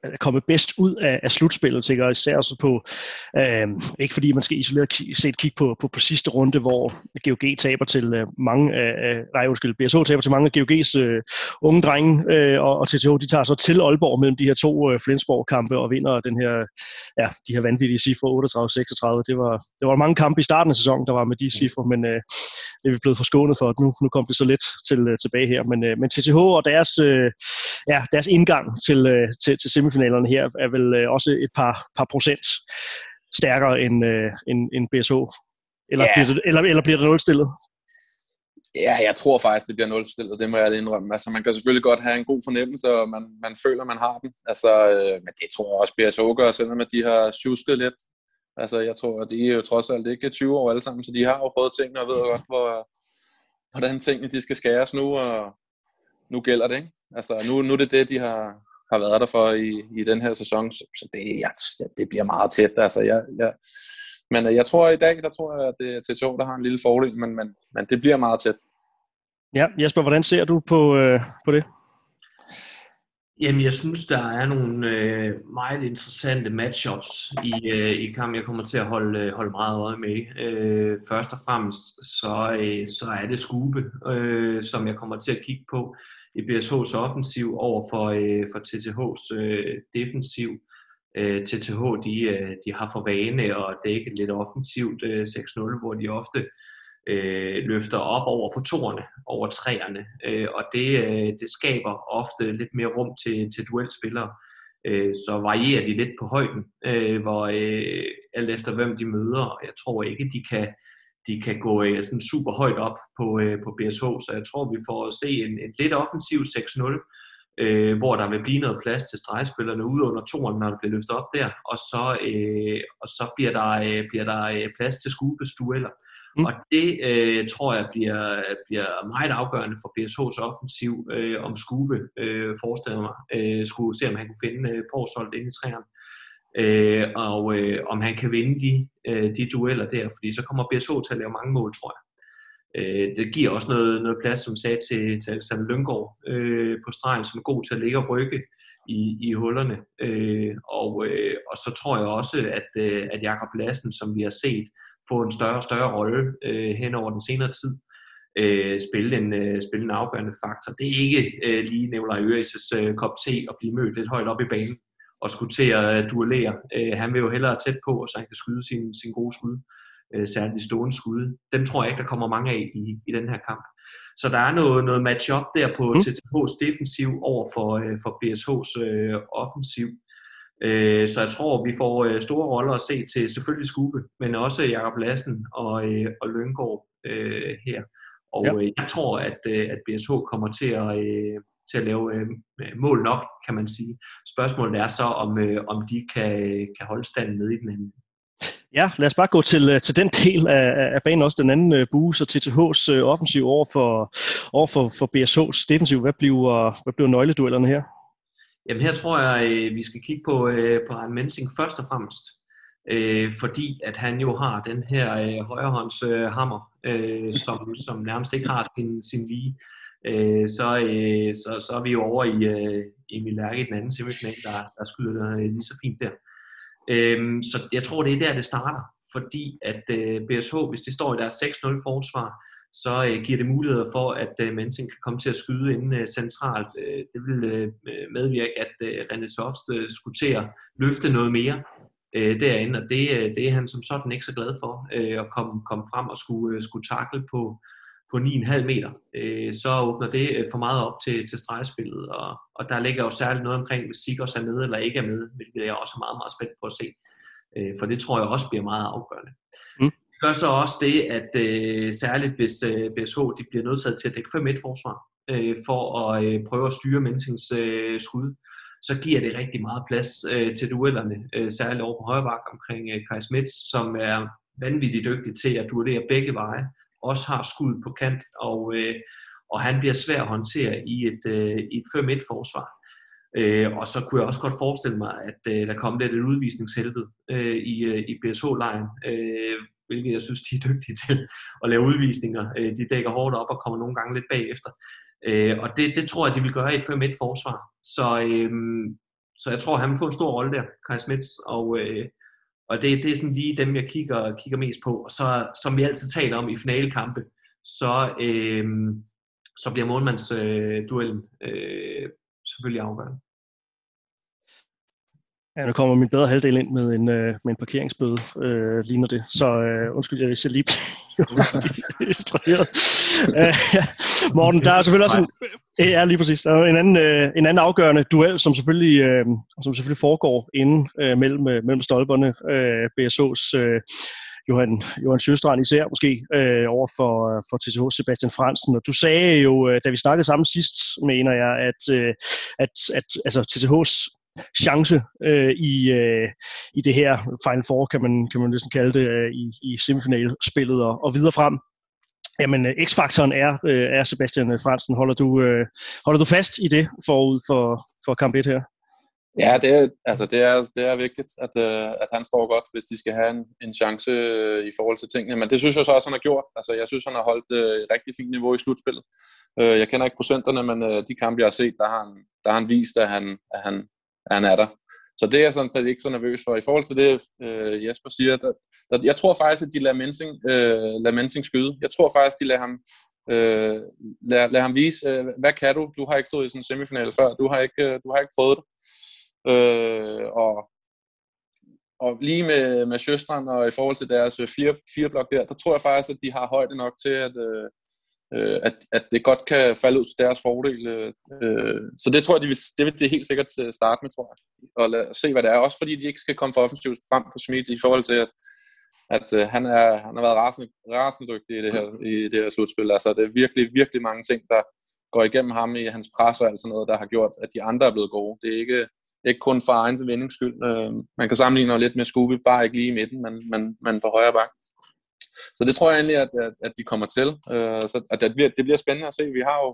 at komme bedst ud af, af slutspillet, tænker jeg især også på, øh, ikke fordi man skal isoleret set kigge på, på, på sidste runde, hvor GOG taber til øh, mange af, nej undskyld, BSH taber til mange af GOG's øh, unge drenge, øh, og, og TTH de tager så til Aalborg mellem de her to øh, Flensborg-kampe og vinder den her, ja, de her vanvittige cifre 38-36. Det var, det var mange kampe i starten af sæsonen, der var med de cifre, men øh, det er vi blevet forskånet for, at nu, nu kom det så lidt til, øh, tilbage her. Men, øh, men TTH og deres, øh, ja, deres indgang til, øh, til, til semifinalerne her er vel øh, også et par, par procent stærkere end, øh, end, end BSH. Eller, yeah. bliver det, eller, eller bliver det nulstillet? Ja, jeg tror faktisk, det bliver nulstillet, det må jeg indrømme. Altså, man kan selvfølgelig godt have en god fornemmelse, og man, man føler, man har den. Altså, øh, men det tror jeg også, BSH gør, selvom at de har sjusket lidt. Altså, jeg tror, at de er jo trods alt ikke 20 år alle sammen, så de har jo prøvet tingene og ved godt, hvor, hvordan tingene de skal skæres nu, og nu gælder det, ikke? Altså, nu, nu er det det, de har, har været der for i, i den her sæson, så, så det, ja, det bliver meget tæt, altså, jeg, jeg, men øh, jeg tror, at i dag, der tror jeg, at det er TTO, der har en lille fordel, men, men, men det bliver meget tæt. Ja, Jesper, hvordan ser du på, øh, på det? Jamen, jeg synes, der er nogle øh, meget interessante matchups i, øh, i kampen, jeg kommer til at holde, øh, holde meget øje med. Øh, først og fremmest, så, øh, så er det Skube, øh, som jeg kommer til at kigge på i BSH's offensiv over for, øh, for TTH's øh, defensiv. Øh, TTH, de, øh, de har for vane at dække lidt offensivt øh, 6-0, hvor de ofte øh, øh, løfter op over på toerne, over træerne, øh, og det, øh, det skaber ofte lidt mere rum til, til duelspillere. Øh, så varierer de lidt på højden, øh, hvor øh, alt efter hvem de møder, og jeg tror ikke, de kan, de kan gå øh, sådan super højt op på, øh, på BSH, så jeg tror, vi får at se en, en lidt offensiv 6-0, øh, hvor der vil blive noget plads til stregspillerne ude under toren, når der bliver løftet op der, og så, øh, og så bliver der, øh, bliver der øh, plads til skubbestueller. Mm. Og det øh, tror jeg bliver, bliver meget afgørende for BSH's offensiv, øh, om Skube øh, forestiller mig, øh, skulle se om han kunne finde øh, Porsholt ind i træerne. Øh, og øh, om han kan vinde de, øh, de dueller der, fordi så kommer BSH til at lave mange mål, tror jeg. Øh, det giver også noget, noget plads, som sagde til, til Alexander Lyngård øh, på stregen, som er god til at ligge og rykke i, i hullerne. Øh, og, øh, og så tror jeg også, at, øh, at Jakob Lassen, som vi har set, få en større og større rolle øh, hen over den senere tid, øh, spille, en, øh, spille en afgørende faktor. Det er ikke øh, lige Nikolaj Øres' øh, kop te at blive mødt lidt højt op i banen og skulle til at øh, duellere. Øh, han vil jo hellere tæt på, så han kan skyde sin, sin gode skud, øh, særligt de stående skud. Dem tror jeg ikke, der kommer mange af i, i den her kamp. Så der er noget, noget match-up der på mm. TTH's defensiv over for, øh, for BSH's øh, offensiv. Øh, så jeg tror, vi får øh, store roller at se til selvfølgelig Skube, men også Jakob Lassen og, øh, og Løngård her. Og ja. jeg tror, at, at BSH kommer til at, til at lave mål nok, kan man sige. Spørgsmålet er så, om, om de kan, kan holde standen nede i den anden. Ja, lad os bare gå til, øh, til den del af, af banen også, den anden uh, bue, så TTH's uh, offensiv over for, over for, for BSH's defensiv. Hvad bliver, hvad bliver nøgleduellerne her? Jamen her tror jeg, øh, vi skal kigge på, øh, på Arne Mensing først og fremmest. Øh, fordi at han jo har den her højrehåndshammer, højrehånds hammer, som, som nærmest ikke har sin, sin lige. Så, så, så er vi jo over i Emil Lærke i den anden semifinal, der, der skyder lige så fint der. Øhm, så jeg tror, det er der, det starter. Fordi at BSH, hvis de står i deres 6-0 forsvar, så øh, giver det muligheder for, at øh, Mensing kan komme til at skyde ind øh, centralt. Øh, det vil øh, medvirke, at øh, René Toft øh, skulle til at løfte noget mere øh, derinde, og det, øh, det er han som sådan ikke så glad for, øh, at komme, komme frem og skulle, øh, skulle takle på, på 9,5 meter. Øh, så åbner det øh, for meget op til, til stregspillet, og, og der ligger jo særligt noget omkring, hvis Sigurds er med eller ikke er med, hvilket jeg også er meget, meget spændt på at se. Øh, for det tror jeg også bliver meget afgørende. Mm. Gør så også det, at øh, særligt hvis øh, BSH de bliver nødsaget til at dække 5-1 forsvar, øh, for at øh, prøve at styre Mensings øh, skud, så giver det rigtig meget plads øh, til duellerne, øh, særligt over på højre bak omkring øh, Kai Smits, som er vanvittigt dygtig til at duellere begge veje, også har skud på kant, og, øh, og han bliver svær at håndtere i et, øh, i et 5-1-forsvar. Øh, og så kunne jeg også godt forestille mig, at øh, der kom lidt et udvisningshelvede øh, i, øh, i BSH-lejen, øh, hvilket jeg synes, de er dygtige <laughs> til at lave udvisninger. Øh, de dækker hårdt op og kommer nogle gange lidt bagefter. Øh, og det, det tror jeg, de vil gøre i et 5-1 forsvar. Så, øh, så jeg tror, han vil få en stor rolle der, Kai Smits, og, øh, og det, det er sådan lige dem, jeg kigger, kigger mest på. Og så, som vi altid taler om i finalekampe, så, øh, så bliver målmandsduellen øh, øh, selvfølgelig afgørende. Ja, nu kommer min bedre halvdel ind med en, øh, med en parkeringsbøde, øh, ligner det. Så øh, undskyld, jeg, hvis jeg lige <laughs> bliver distraheret. øh, ja. <laughs> Morten, der er selvfølgelig også en, ja, lige præcis, der er en anden, øh, en anden afgørende duel, som selvfølgelig, øh, som selvfølgelig foregår inde øh, mellem, øh, mellem stolperne. Øh, BSO's øh, Johan, Johan Sjøstrand især måske, øh, over for, for TCH Sebastian Fransen. Og du sagde jo, øh, da vi snakkede sammen sidst, mener jeg, at, øh, at, at altså, TCH's chance øh, i, øh, i det her Final Four, kan man, kan man næsten kalde det, øh, i, i semifinalspillet og, og videre frem. Jamen, øh, X-faktoren er, øh, er Sebastian øh, Fransen. Holder du, øh, holder du fast i det forud for, for kamp 1 her? Ja, det er, altså det er, det er vigtigt, at, øh, at han står godt, hvis de skal have en, en chance øh, i forhold til tingene. Men det synes jeg så også, han har gjort. Altså, jeg synes, han har holdt øh, et rigtig fint niveau i slutspillet. Øh, jeg kender ikke procenterne, men øh, de kampe, jeg har set, der har han, der har han vist, at han, at han, han er der. Så det er jeg sådan set ikke så nervøs for. I forhold til det, øh, Jesper siger, der, der, jeg tror faktisk, at de lader Mensing, øh, lader Mensing skyde. Jeg tror faktisk, de lader ham, øh, lader, lader ham vise, øh, hvad kan du? Du har ikke stået i sådan en semifinal før. Du har ikke, øh, du har ikke prøvet det. Øh, og, og lige med, med Sjøstrand og i forhold til deres øh, fire, fire blok der, der tror jeg faktisk, at de har højde nok til, at, øh, øh, at, at det godt kan falde ud til deres fordel. Øh, øh så det tror jeg, de vil, det vil det helt sikkert øh, starte med, tror jeg. Og lad, se, hvad det er. Også fordi de ikke skal komme for offensivt frem på Schmidt i forhold til, at, at øh, han, er, han har været rasende, rasende dygtig i det, her, i det her slutspil. Altså, det er virkelig, virkelig mange ting, der går igennem ham i hans pres og alt sådan noget, der har gjort, at de andre er blevet gode. Det er ikke, ikke kun for egen vindings skyld. Øh, man kan sammenligne lidt med Scooby, bare ikke lige i midten, men, men, men på højre bak. Så det tror jeg egentlig, at, at, at de kommer til. Øh, så at det, bliver, det bliver spændende at se. Vi har jo,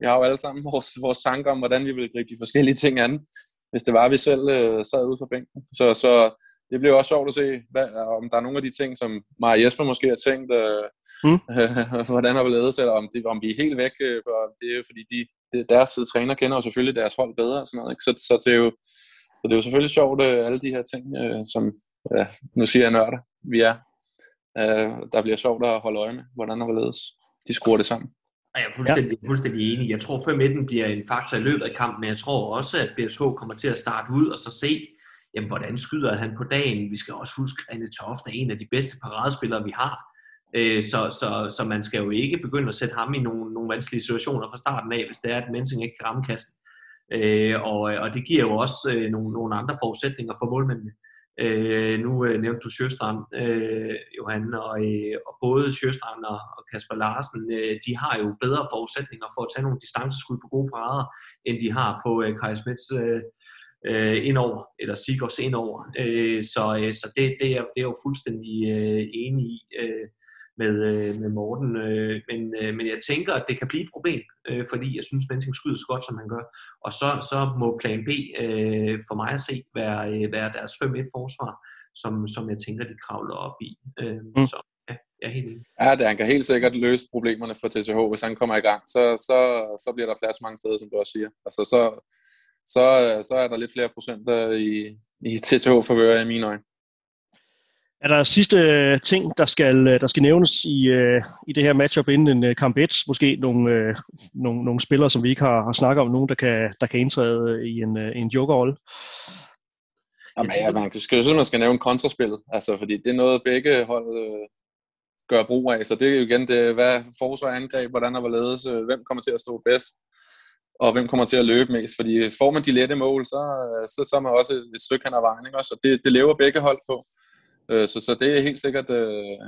vi har jo alle sammen vores, vores tanker om, hvordan vi vil gribe de forskellige ting an, hvis det var, at vi selv øh, sad ude på bænken. Så, så det bliver også sjovt at se, hvad, om der er nogle af de ting, som Maja Jesper måske har tænkt, øh, mm. øh, <laughs> hvordan har vi ledet, eller om, det, om vi er helt væk. Øh, det er jo fordi, de, det, deres træner kender jo selvfølgelig deres hold bedre. Og sådan noget, ikke? Så, så, det er jo, så det er jo selvfølgelig sjovt, øh, alle de her ting, øh, som, ja, nu siger jeg nørder, vi er, øh, der bliver sjovt at holde øje med, hvordan og hvorledes de skruer det sammen. Jeg er fuldstændig, ja. fuldstændig enig. Jeg tror, 5 bliver en faktor i løbet af kampen, men jeg tror også, at BSH kommer til at starte ud og så se, jamen, hvordan skyder han på dagen. Vi skal også huske, at Anne Toft er en af de bedste paradespillere, vi har. Øh, så, så, så man skal jo ikke begynde at sætte ham i nogle, nogle vanskelige situationer fra starten af, hvis det er, at Mensing ikke kan ramme kassen. Øh, og, og det giver jo også øh, nogle, nogle andre forudsætninger for målmændene. Øh, nu øh, nævnte du Sjøstrand, øh, Johan, og, øh, og både Sjøstrand og, og Kasper Larsen, øh, de har jo bedre forudsætninger for at tage nogle distanceskud på gode parader, end de har på øh, Kai Smits øh, øh, indover, eller Sigurds indover. Øh, så øh, så det, det, er, det er jo fuldstændig øh, enig i øh, med, øh, med Morten. Øh, men, øh, men jeg tænker, at det kan blive et problem, øh, fordi jeg synes, Mensing skyder så godt, som han gør. Og så, så må plan B øh, for mig at se være, øh, være deres 5-1-forsvar, som, som jeg tænker, de kravler op i. Øh, mm. Så ja, jeg er helt enig. Ja, det, han kan helt sikkert løse problemerne for TTH, hvis han kommer i gang. Så, så, så bliver der plads mange steder, som du også siger. Altså, så, så, så er der lidt flere procenter i, i TTH forvør i mine øjne. Er der sidste øh, ting, der skal, øh, der skal nævnes i, øh, i det her matchup inden en kamp 1? Måske nogle, nogle, nogle spillere, som vi ikke har, har snakket om, nogen, der kan, der kan indtræde i en, en jokerrolle? Jamen, ja, man skal, synes, man skal nævne kontraspillet, altså, fordi det er noget, begge hold øh, gør brug af. Så det er jo igen, det, hvad forsvar angreb, hvordan og hvorledes, øh, hvem kommer til at stå bedst, og hvem kommer til at løbe mest. Fordi får man de lette mål, så, så, så er man også et stykke hen ad vejen. Ikke? Så det, det lever begge hold på. Øh, så, så det er helt sikkert, øh,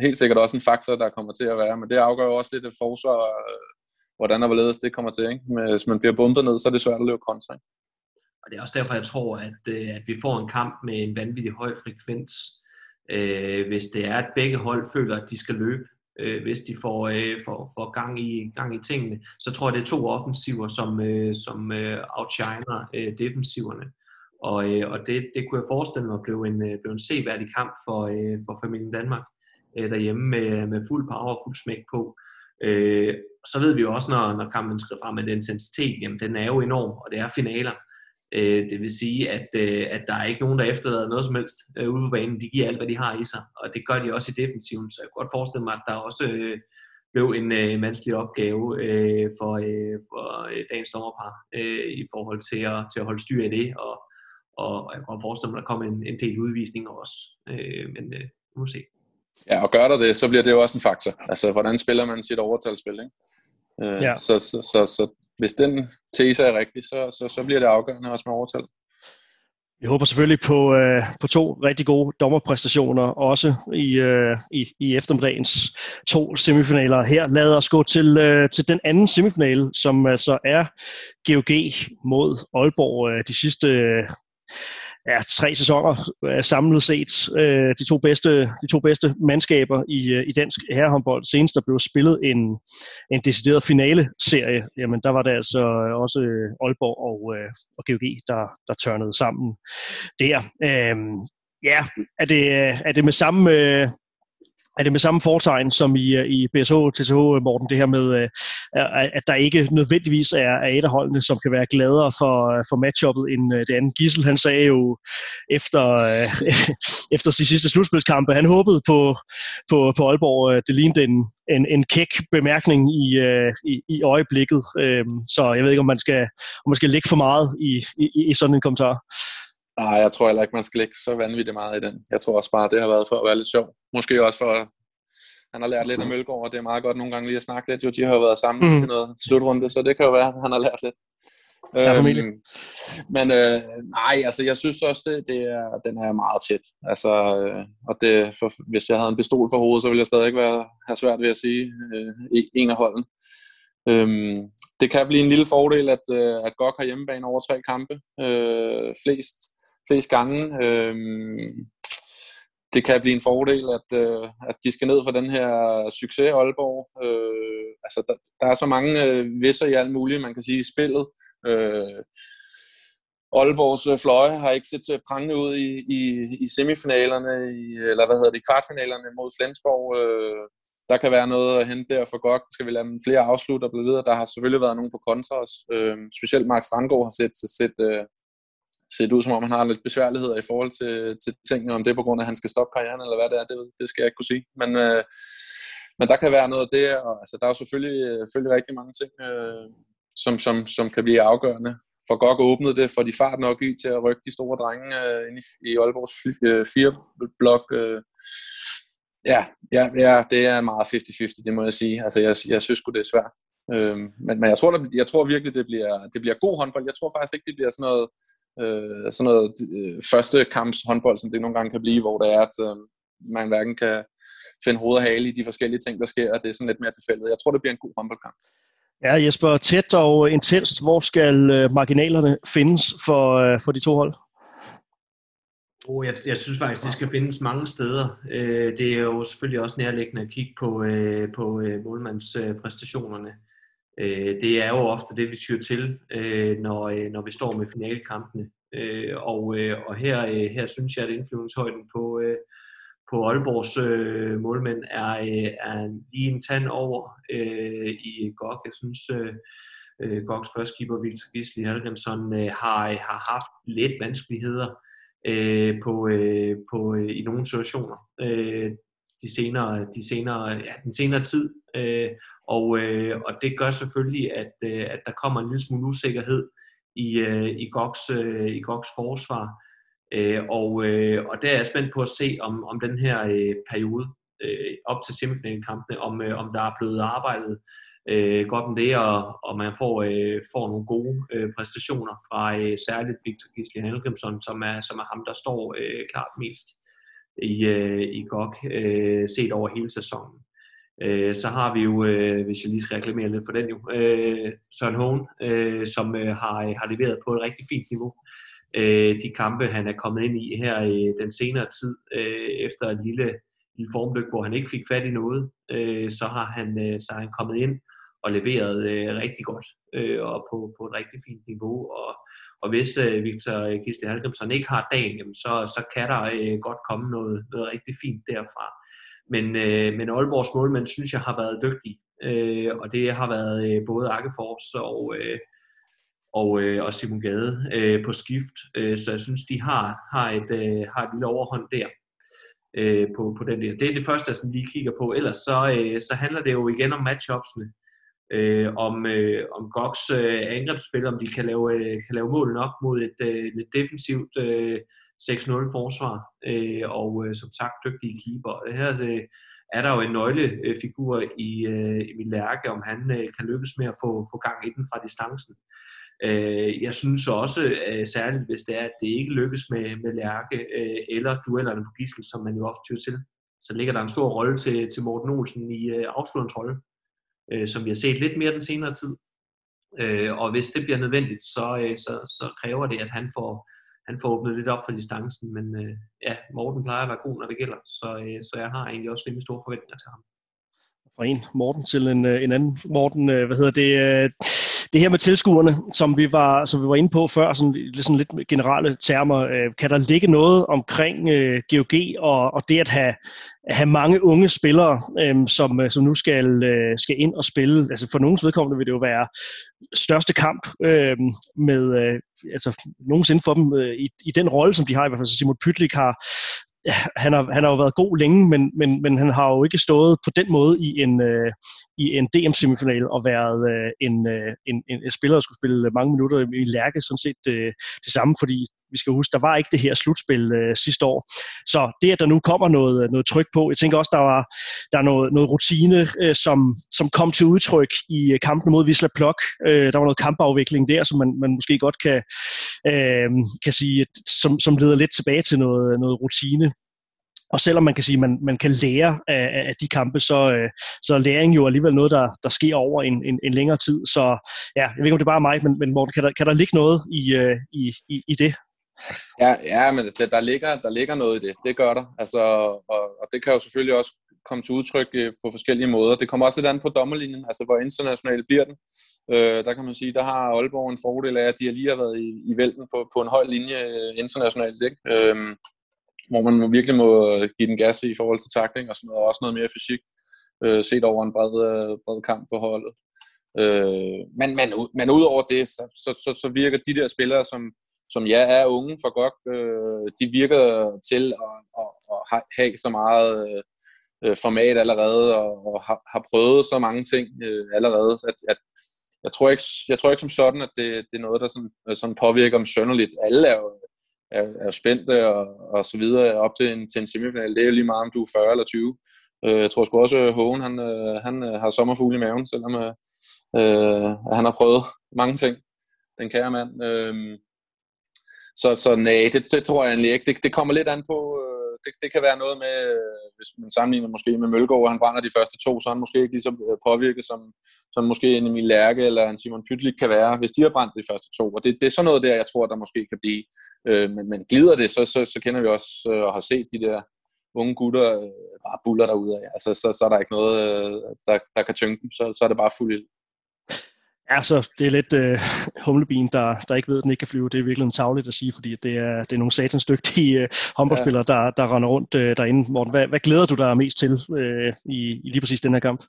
helt sikkert også en faktor, der kommer til at være. Men det afgør jo også lidt et forsvar, øh, hvordan og hvorledes det kommer til. Ikke? Men hvis man bliver bumpet ned, så er det svært at løbe kontra. Ikke? Og det er også derfor, jeg tror, at, øh, at vi får en kamp med en vanvittig høj frekvens. Øh, hvis det er, at begge hold føler, at de skal løbe, øh, hvis de får, får, får gang, i, gang i tingene, så tror jeg, det er to offensiver, som, som outshiner defensiverne. Og, øh, og det, det kunne jeg forestille mig blev en, øh, blev en seværdig kamp for, øh, for familien Danmark øh, derhjemme med, med fuld power og fuld smæk på. Øh, så ved vi jo også, når, når kampen skrider frem, at intensitet, jamen den er jo enorm, og det er finaler. Øh, det vil sige, at, øh, at der er ikke nogen, der efterlader noget som helst øh, ude på banen. De giver alt, hvad de har i sig, og det gør de også i defensiven. Så jeg kan godt forestille mig, at der også øh, blev en øh, vanskelig opgave øh, for, øh, for øh, dagens dommerpar øh, i forhold til at, til at holde styr i det, og, og jeg kan forestille mig, at der kommer en, en del udvisninger også. Øh, men øh, vi må se. Ja, og gør der det, så bliver det jo også en faktor. Altså, hvordan spiller man sit overtalsspil, ikke? Øh, ja. så, så, så, så, hvis den tese er rigtig, så, så, så bliver det afgørende også med overtal. Vi håber selvfølgelig på, øh, på to rigtig gode dommerpræstationer, også i, øh, i, i eftermiddagens to semifinaler. Her lader os gå til, øh, til den anden semifinale, som altså er GOG mod Aalborg. Øh, de sidste ja, tre sæsoner øh, samlet set. Øh, de, to bedste, de to bedste mandskaber i, øh, i dansk herrehåndbold. Senest der blev spillet en, en decideret finale-serie, jamen der var det altså øh, også Aalborg og, og GOG, der, der tørnede sammen der. Øhm, ja, er det, er det med samme er det med samme fortegn som i, øh, i BSH TTH, øh, Morten, det her med, øh, at der ikke nødvendigvis er, er et af holdene, som kan være gladere for, for matchuppet end det andet. Gissel, han sagde jo efter, <laughs> efter de sidste slutspilskampe, han håbede på, på, på Aalborg. Det lignede en, en, en kæk bemærkning i, i, i øjeblikket. Øhm, så jeg ved ikke, om man skal, om man skal lægge for meget i, i, i sådan en kommentar. Nej, jeg tror heller ikke, man skal lægge så vanvittigt meget i den. Jeg tror også bare, det har været for at være lidt sjov. Måske også for, han har lært lidt af Mølgaard, og det er meget godt nogle gange lige at snakke lidt. Jo, de har jo været sammen mm. til noget slutrunde, så det kan jo være, at han har lært lidt. Ja, øhm, men øh, nej, altså jeg synes også, det, det er, den er meget tæt. Altså, øh, og det, for, hvis jeg havde en pistol for hovedet, så ville jeg stadig ikke være, have svært ved at sige øh, en af holden. Øhm, det kan blive en lille fordel, at, øh, at GOG har hjemmebane over tre kampe. Øh, flest flest gange. Øh, det kan blive en fordel, at, øh, at de skal ned for den her succes Aalborg. Øh, altså, der, der er så mange øh, visser i alt muligt, man kan sige, i spillet. Øh, Aalborgs øh, fløje har ikke set øh, prangende ud i, i, i semifinalerne, i, eller hvad hedder det, i kvartfinalerne mod Flensborg. Øh, der kan være noget at hente der for godt. Skal vi lade flere afslutte og blive videre? Der har selvfølgelig været nogen på kontra os. Øh, specielt Mark Strandgaard har set, set, øh, set ud, som om han har lidt besværligheder i forhold til, til tingene, om det er på grund af, at han skal stoppe karrieren, eller hvad det er, det, det skal jeg ikke kunne sige. Men, øh, men der kan være noget der, og altså, der er jo selvfølgelig, øh, selvfølgelig rigtig mange ting, øh, som, som, som kan blive afgørende. For godt åbne det, for de fart nok i til at rykke de store drenge øh, ind i, i Aalborgs øh, fire blok. Øh. Ja, ja, ja, det er meget 50-50, det må jeg sige. Altså, jeg, jeg synes det er svært. Øh, men, men jeg tror, der, jeg tror virkelig, det bliver, det bliver god håndbold. Jeg tror faktisk ikke, det bliver sådan noget øh, sådan noget øh, første kamps håndbold, som det nogle gange kan blive, hvor det er, at øh, man hverken kan finde hoved og hale i de forskellige ting, der sker, og det er sådan lidt mere tilfældet. Jeg tror, det bliver en god håndboldkamp. Ja, Jesper, tæt og intenst. Hvor skal øh, marginalerne findes for, øh, for de to hold? Oh, jeg, jeg synes faktisk, det skal findes mange steder. Øh, det er jo selvfølgelig også nærliggende at kigge på, øh, på øh, målmandspræstationerne. Øh, øh, det er jo ofte det, vi tyr til, øh, når, øh, når vi står med finalekampene. Øh, og, øh, og her, øh, her synes jeg, at indflyvningshøjden på, øh, på Aalborgs øh, målmænd er, øh, er lige en tand over øh, i GOG. Jeg synes, øh, øh GOGs førstkeeper Victor Gisli Halgrimsson øh, har, øh, har haft lidt vanskeligheder øh, på, øh, på, øh, i nogle situationer øh, de senere, de senere, ja, den senere tid. Øh, og, øh, og det gør selvfølgelig, at, øh, at der kommer en lille smule usikkerhed i, øh, i, Goks, øh, i Goks forsvar. Øh, og, øh, og der er jeg spændt på at se, om, om den her øh, periode øh, op til semifinalkampene, om, øh, om der er blevet arbejdet øh, godt med det, og, og man får, øh, får nogle gode øh, præstationer fra øh, særligt Victor Gisli Helgemsson, som er, som er ham, der står øh, klart mest i, øh, i GOG, øh, set over hele sæsonen. Øh, så har vi jo, øh, hvis jeg lige skal reklamere lidt for den jo, øh, Søren Hågen, øh, som øh, har, øh, har leveret på et rigtig fint niveau. Øh, de kampe, han er kommet ind i her i den senere tid, øh, efter et lille, lille formdyk, hvor han ikke fik fat i noget, øh, så, har han, øh, så er han kommet ind og leveret øh, rigtig godt øh, og på, på et rigtig fint niveau. Og, og hvis øh, Victor Gisle Halgrimsson ikke har dagen, jamen, så, så kan der øh, godt komme noget, noget rigtig fint derfra. Men, øh, men Aalborgs målmand synes jeg har været dygtig, øh, og det har været øh, både Akkefors og, øh, og, øh, og Simon Gade øh, på skift, øh, så jeg synes, de har, har, et, øh, har et lille overhånd der øh, på, på den der. Det er det første, jeg sådan lige kigger på. Ellers så, øh, så handler det jo igen om matchupsene, øh, om, øh, om Goks øh, angrebsspil, om de kan lave, øh, kan lave mål nok mod et øh, lidt defensivt øh, 6-0 forsvar, øh, og øh, som sagt dygtige keeper. Her øh, er der jo en nøglefigur i øh, Emil Lærke, om han øh, kan lykkes med at få, få gang i den fra distancen. Øh, jeg synes også, øh, særligt hvis det er, at det ikke lykkes med, med Lærke øh, eller duellerne på Gissel, som man jo ofte tyr til, så ligger der en stor rolle til, til Morten Olsen i øh, afslutterens rolle, øh, som vi har set lidt mere den senere tid. Øh, og hvis det bliver nødvendigt, så, øh, så, så kræver det, at han får, han får åbnet lidt op for distancen, men øh, ja, Morten plejer at være god, når det gælder, så, øh, så jeg har egentlig også rimelig store forventninger til ham. Fra en Morten til en, øh, en anden Morten, øh, hvad hedder det, øh, det her med tilskuerne, som vi var, som vi var inde på før, sådan, sådan lidt generelle termer, øh, kan der ligge noget omkring øh, GOG og, og det at have, have mange unge spillere, øhm, øh, som, som nu skal, øh, skal ind og spille. Altså for nogens vedkommende vil det jo være største kamp øh, med øh, altså nogensinde for dem øh, i, i den rolle, som de har. I hvert fald Simon Pytlik har, han har, han har jo været god længe, men, men, men han har jo ikke stået på den måde i en, øh, i en DM-semifinal og været øh, en, øh, en, en, en spiller, der skulle spille mange minutter i Lærke, sådan set øh, det samme, fordi vi skal huske, der var ikke det her slutspil øh, sidste år. Så det, at der nu kommer noget, øh, noget tryk på, jeg tænker også, der var der er noget, noget rutine, øh, som, som kom til udtryk i øh, kampen mod Wisla Plok. Øh, der var noget kampafvikling der, som man, man måske godt kan, øh, kan sige, som, som leder lidt tilbage til noget, noget rutine. Og selvom man kan sige, at man, man kan lære af, af de kampe, så, øh, så er læring jo alligevel noget, der, der sker over en, en, en længere tid. Så ja, jeg ved ikke, om det er bare mig, men, men Morten, kan der, kan der ligge noget i, i, i, i det? Ja, ja men det, der, ligger, der ligger noget i det. Det gør der. Altså, og, og det kan jo selvfølgelig også komme til udtryk øh, på forskellige måder. Det kommer også lidt an på dommerlinjen, altså hvor international bliver den. Øh, der kan man sige, der har Aalborg en fordel af, at de har lige har været i, i vælten på, på en høj linje øh, internationalt. Ikke? Øh, hvor man virkelig må give den gas i forhold til takling og sådan noget, og også noget mere fysik, øh, set over en bred, øh, bred kamp på holdet. Øh, men, men, men udover det, så, så, så, så virker de der spillere, som, som ja, er unge for godt, øh, de virker til at, at, at have så meget øh, format allerede, og, og har, har prøvet så mange ting øh, allerede, at, at jeg tror, ikke, jeg tror ikke som sådan, at det, det er noget, der sådan, øh, sådan påvirker dem sønderligt. Alle er jo er, er spændte og, og så videre op til en, til en semifinal. Det er jo lige meget, om du er 40 eller 20. Øh, jeg tror sgu også, at Hågen han, øh, han har sommerfugle i maven, selvom øh, han har prøvet mange ting. Den kære mand. Øh, så, så nej, det, det tror jeg egentlig ikke. Det, det kommer lidt an på, øh, det, det kan være noget med, øh, hvis man sammenligner måske med Mølgaard, og han brænder de første to, så er han måske ikke lige så øh, påvirket, som, som måske en Emil Lærke eller en Simon Pytlik kan være, hvis de har brændt de første to. Og det, det er sådan noget der, jeg tror, der måske kan blive. Øh, men, men glider det, så, så, så kender vi også øh, og har set de der unge gutter øh, bare buller af. Altså, så, så er der ikke noget, øh, der, der kan tynge dem. Så, så er det bare fuld ild. Altså, det er lidt øh, humlebien, der, der ikke ved, at den ikke kan flyve. Det er virkelig en tavligt at sige, fordi det er, det er nogle satans dygtige øh, håndboldspillere, ja. der, der render rundt øh, derinde. Morten, hvad, hvad glæder du dig mest til øh, i, i lige præcis den her kamp?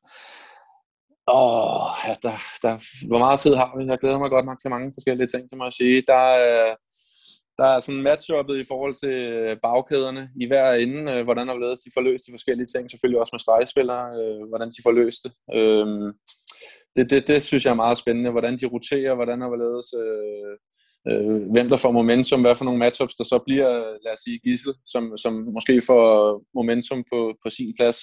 Åh, oh, ja, der, der, hvor meget tid har vi? Jeg glæder mig godt nok til mange forskellige ting, det må jeg sige. Der, øh, der er sådan matchuppet i forhold til bagkæderne i hver ende, øh, hvordan har de får løst de forskellige ting, selvfølgelig også med stregspillere, øh, hvordan de får løst det. Øh, det, det, det synes jeg er meget spændende, hvordan de roterer, hvordan og hvorledes, øh, øh, hvem der får momentum, hvad for nogle matchups der så bliver, lad os sige, Gissel, som, som måske får momentum på, på sin plads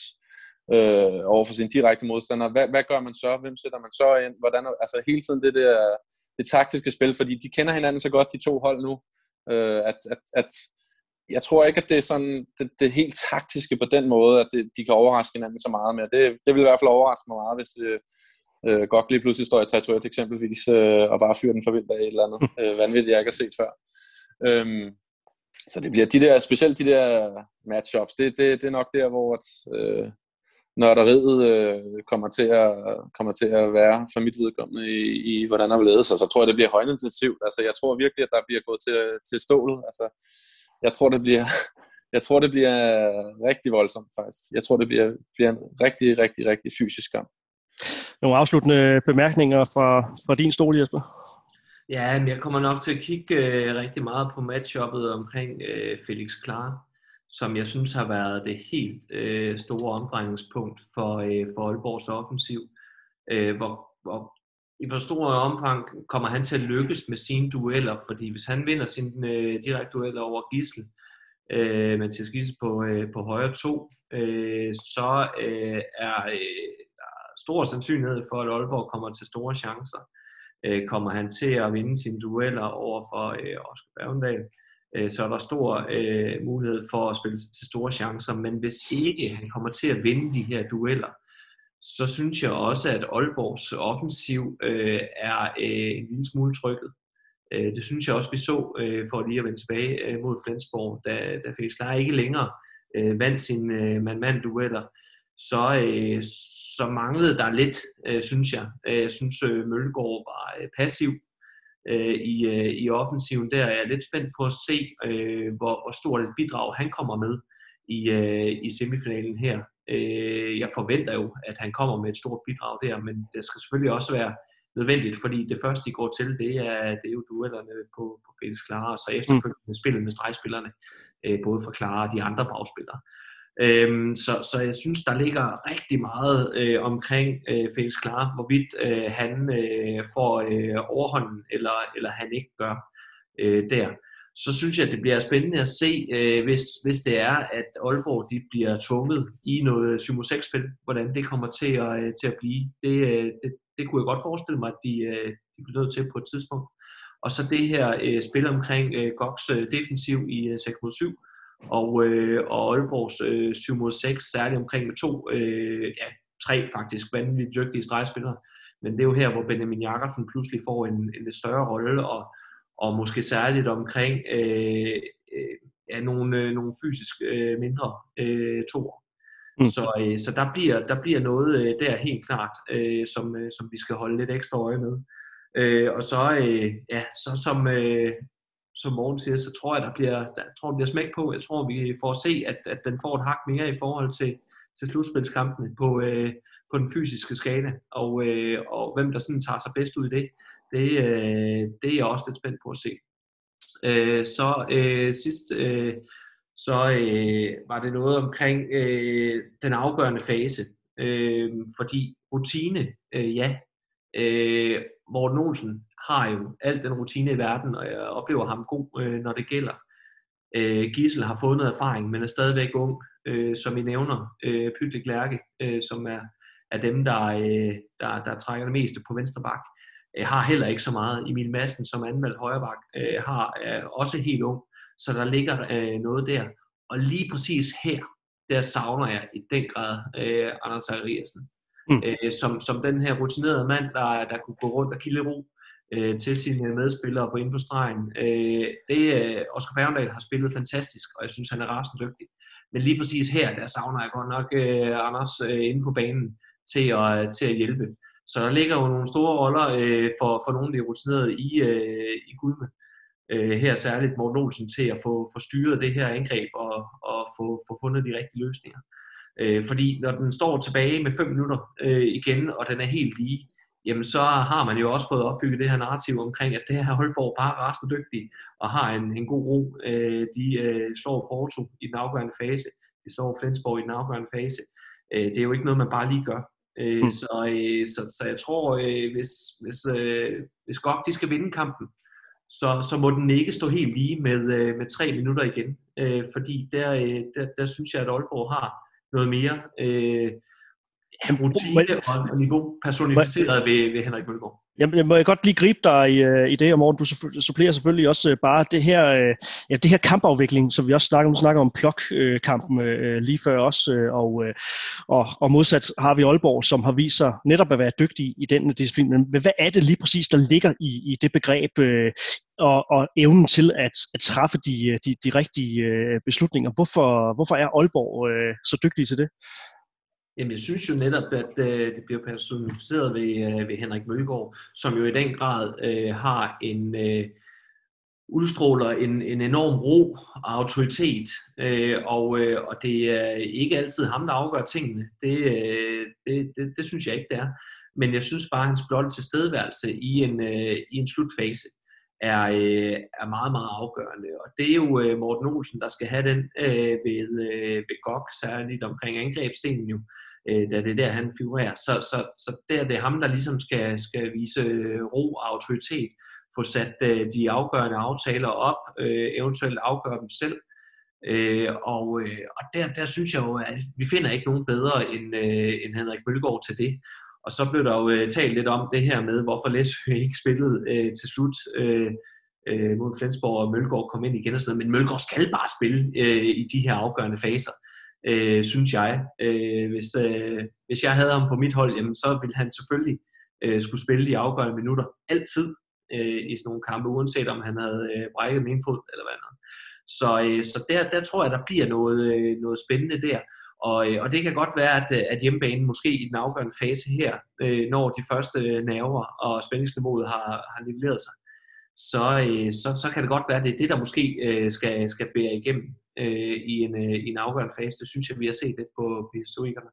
øh, over for sin direkte modstander. Hvad, hvad gør man så? Hvem sætter man så ind? Hvordan, altså hele tiden det der det taktiske spil, fordi de kender hinanden så godt, de to hold nu, øh, at, at, at jeg tror ikke, at det er sådan det, det helt taktiske på den måde, at det, de kan overraske hinanden så meget mere. Det, det vil i hvert fald overraske mig meget, hvis, øh, øh, godt lige pludselig står i 3 eksempelvis, øh, og bare fyrer den for vildt af et eller andet <laughs> øh, vanvittigt, jeg ikke har set før. Øhm, så det bliver de der, specielt de der matchups, det, det, det er nok der, hvor øh, nørderiet øh, kommer, til at, kommer til at være for mit vedkommende i, i hvordan der vil ledes. Og så tror jeg, det bliver højintensivt. Altså, jeg tror virkelig, at der bliver gået til, til stålet. Altså, jeg tror, det bliver, <laughs> jeg tror, det bliver rigtig voldsomt, faktisk. Jeg tror, det bliver, bliver en rigtig, rigtig, rigtig fysisk kamp. Nogle afsluttende bemærkninger fra, fra din stol, Jesper? Ja, men jeg kommer nok til at kigge øh, rigtig meget på matchuppet omkring øh, Felix Klar, som jeg synes har været det helt øh, store omdrejningspunkt for, øh, for Aalborgs offensiv. Øh, hvor, hvor i hvor stor omfang kommer han til at lykkes med sine dueller, fordi hvis han vinder sin øh, direkte dueller over Gissel, øh, Mathias Gissel på, øh, på højre to, øh, så øh, er øh, stor sandsynlighed for, at Aalborg kommer til store chancer. Øh, kommer han til at vinde sine dueller over for øh, Oscar Bergendal, øh, så er der stor øh, mulighed for at spille til store chancer. Men hvis ikke han kommer til at vinde de her dueller, så synes jeg også, at Aalborgs offensiv øh, er øh, en lille smule trykket. Øh, det synes jeg også, vi så, øh, for lige at vende tilbage øh, mod Flensborg, da, da Felix Lejer ikke længere øh, vandt sine øh, mand-mand-dueller så, øh, så manglede der lidt, øh, synes jeg. Øh, jeg synes, øh, var øh, passiv øh, i, øh, i offensiven der. Jeg er lidt spændt på at se, øh, hvor, hvor stort et bidrag han kommer med i, øh, i semifinalen her. Øh, jeg forventer jo, at han kommer med et stort bidrag der, men det skal selvfølgelig også være nødvendigt, fordi det første, de går til, det er, det er jo duellerne på, på Felix Klare, og så efterfølgende mm. spillet med stregspillerne, øh, både for Klare og de andre bagspillere. Øhm, så, så jeg synes, der ligger rigtig meget øh, omkring øh, Felix Klar, hvorvidt øh, han øh, får øh, overhånden, eller, eller han ikke gør øh, der. Så synes jeg, det bliver spændende at se, øh, hvis, hvis det er, at Aalborg de bliver tvunget i noget 7-6-spil, hvordan det kommer til at, øh, til at blive. Det, øh, det, det kunne jeg godt forestille mig, at de, øh, de bliver nødt til på et tidspunkt. Og så det her øh, spil omkring øh, Goks øh, defensiv i øh, 6 7 og, øh, og Aalborgs øh, 7 mod 6, særligt omkring med to, øh, ja, tre faktisk vanvittigt dygtige stregspillere. Men det er jo her, hvor Benjamin Jakobsen pludselig får en, en lidt større rolle, og, og måske særligt omkring øh, øh, ja, nogle, øh, nogle fysisk øh, mindre øh, toer. Mm. Så, øh, så der, bliver, der bliver noget øh, der helt klart, øh, som, øh, som vi skal holde lidt ekstra øje med. Øh, og så, øh, ja, så som, øh, som Morten siger, så tror jeg, der bliver, der, tror, der bliver smæk på. Jeg tror, vi får at se, at, at den får et hak mere i forhold til, til slutspilskampene på, øh, på den fysiske skala. Og, øh, og hvem der sådan tager sig bedst ud i det, det, øh, det er jeg også lidt spændt på at se. Øh, så øh, sidst, øh, så øh, var det noget omkring øh, den afgørende fase. Øh, fordi rutine, øh, ja. Øh, Morten Olsen har jo al den rutine i verden, og jeg oplever ham god, øh, når det gælder. Øh, Gisel har fået noget erfaring, men er stadigvæk ung, øh, som I nævner. Øh, Pytlik Lærke, øh, som er, er dem, der, øh, der, der trækker det meste på venstre bak, øh, har heller ikke så meget. Emil Madsen, som anmeldt højre bak, øh, har, er også helt ung, så der ligger øh, noget der. og lige præcis her, der savner jeg i den grad øh, Anders Zachariasen. Mm. Øh, som, som den her rutinerede mand, der, der kunne gå rundt og kilde ro øh, til sine medspillere på ind på stregen. Øh, det, øh, Oscar Bergendal har spillet fantastisk, og jeg synes, han er rasende dygtig. Men lige præcis her, der savner jeg godt nok øh, Anders øh, inde på banen til at, øh, til at hjælpe. Så der ligger jo nogle store roller øh, for, for nogle af de rutinerede i, øh, i Gudme. Øh, her særligt Morten Olsen til at få, få styret det her angreb og, og få, få fundet de rigtige løsninger. Øh, fordi når den står tilbage med 5 minutter øh, igen, og den er helt lige, jamen så har man jo også fået opbygget det her narrativ omkring, at det her Holborg bare er rasende dygtig og har en, en god ro. Øh, de øh, slår Porto i den afgørende fase, de slår Flensborg i den afgørende fase. Øh, det er jo ikke noget, man bare lige gør. Øh, mm. så, øh, så, så jeg tror, øh, hvis, hvis, øh, hvis GOG de skal vinde kampen, så, så må den ikke stå helt lige med, øh, med tre minutter igen. Øh, fordi der, øh, der, der synes jeg, at Aalborg har noget mere øh, rutine og niveau personificeret ved, ved Henrik Mølgaard. Jamen, må jeg godt lige gribe dig i, øh, i det, og Morten, du supplerer selvfølgelig også øh, bare det her, øh, ja, det her kampafvikling, som vi også snakker om, snakker om plok-kampen lige før også, og, og, og modsat har vi Aalborg, som har vist sig netop at være dygtig i den disciplin. Men hvad er det lige præcis, der ligger i, i det begreb, og, og evnen til at, at træffe de, de, de rigtige beslutninger? Hvorfor, hvorfor er Aalborg så dygtig til det? Jamen, jeg synes jo netop, at øh, det bliver personificeret ved, øh, ved Henrik Mølgaard, som jo i den grad øh, har en øh, udstråler en, en enorm ro og autoritet, øh, og, øh, og det er ikke altid ham, der afgør tingene. Det, øh, det, det, det synes jeg ikke, det er. Men jeg synes bare, at hans blotte tilstedeværelse i en, øh, i en slutfase er, øh, er meget, meget afgørende. Og det er jo øh, Morten Olsen, der skal have den øh, ved, øh, ved GOG, særligt omkring angrebsstenen jo øh, Øh, da det er der, han figurerer. Så, så, så der det er ham, der ligesom skal, skal vise øh, ro og autoritet, få sat øh, de afgørende aftaler op, øh, eventuelt afgøre dem selv. Øh, og øh, og der, der synes jeg jo, at vi finder ikke nogen bedre end, øh, end Henrik Mølgaard til det. Og så blev der jo øh, talt lidt om det her med, hvorfor Læsø <laughs> ikke spillede øh, til slut øh, øh, mod Flensborg, og Mølgaard kom ind igen og sådan noget. Men Mølgaard skal bare spille øh, i de her afgørende faser øh, synes jeg. Øh, hvis, øh, hvis jeg havde ham på mit hold, jamen, så ville han selvfølgelig øh, skulle spille de afgørende minutter altid øh, i sådan nogle kampe, uanset om han havde øh, brækket min fod eller hvad andet. Så, øh, så der, der tror jeg, der bliver noget, øh, noget spændende der. Og, øh, og det kan godt være, at, at hjemmebanen måske i den afgørende fase her, øh, når de første øh, nerver og spændingsniveauet har, har nivelleret sig, så, øh, så, så kan det godt være, at det er det, der måske øh, skal, skal bære igennem øh, i, en, øh, i en afgørende fase. Det synes jeg, vi har set lidt på, på historikerne.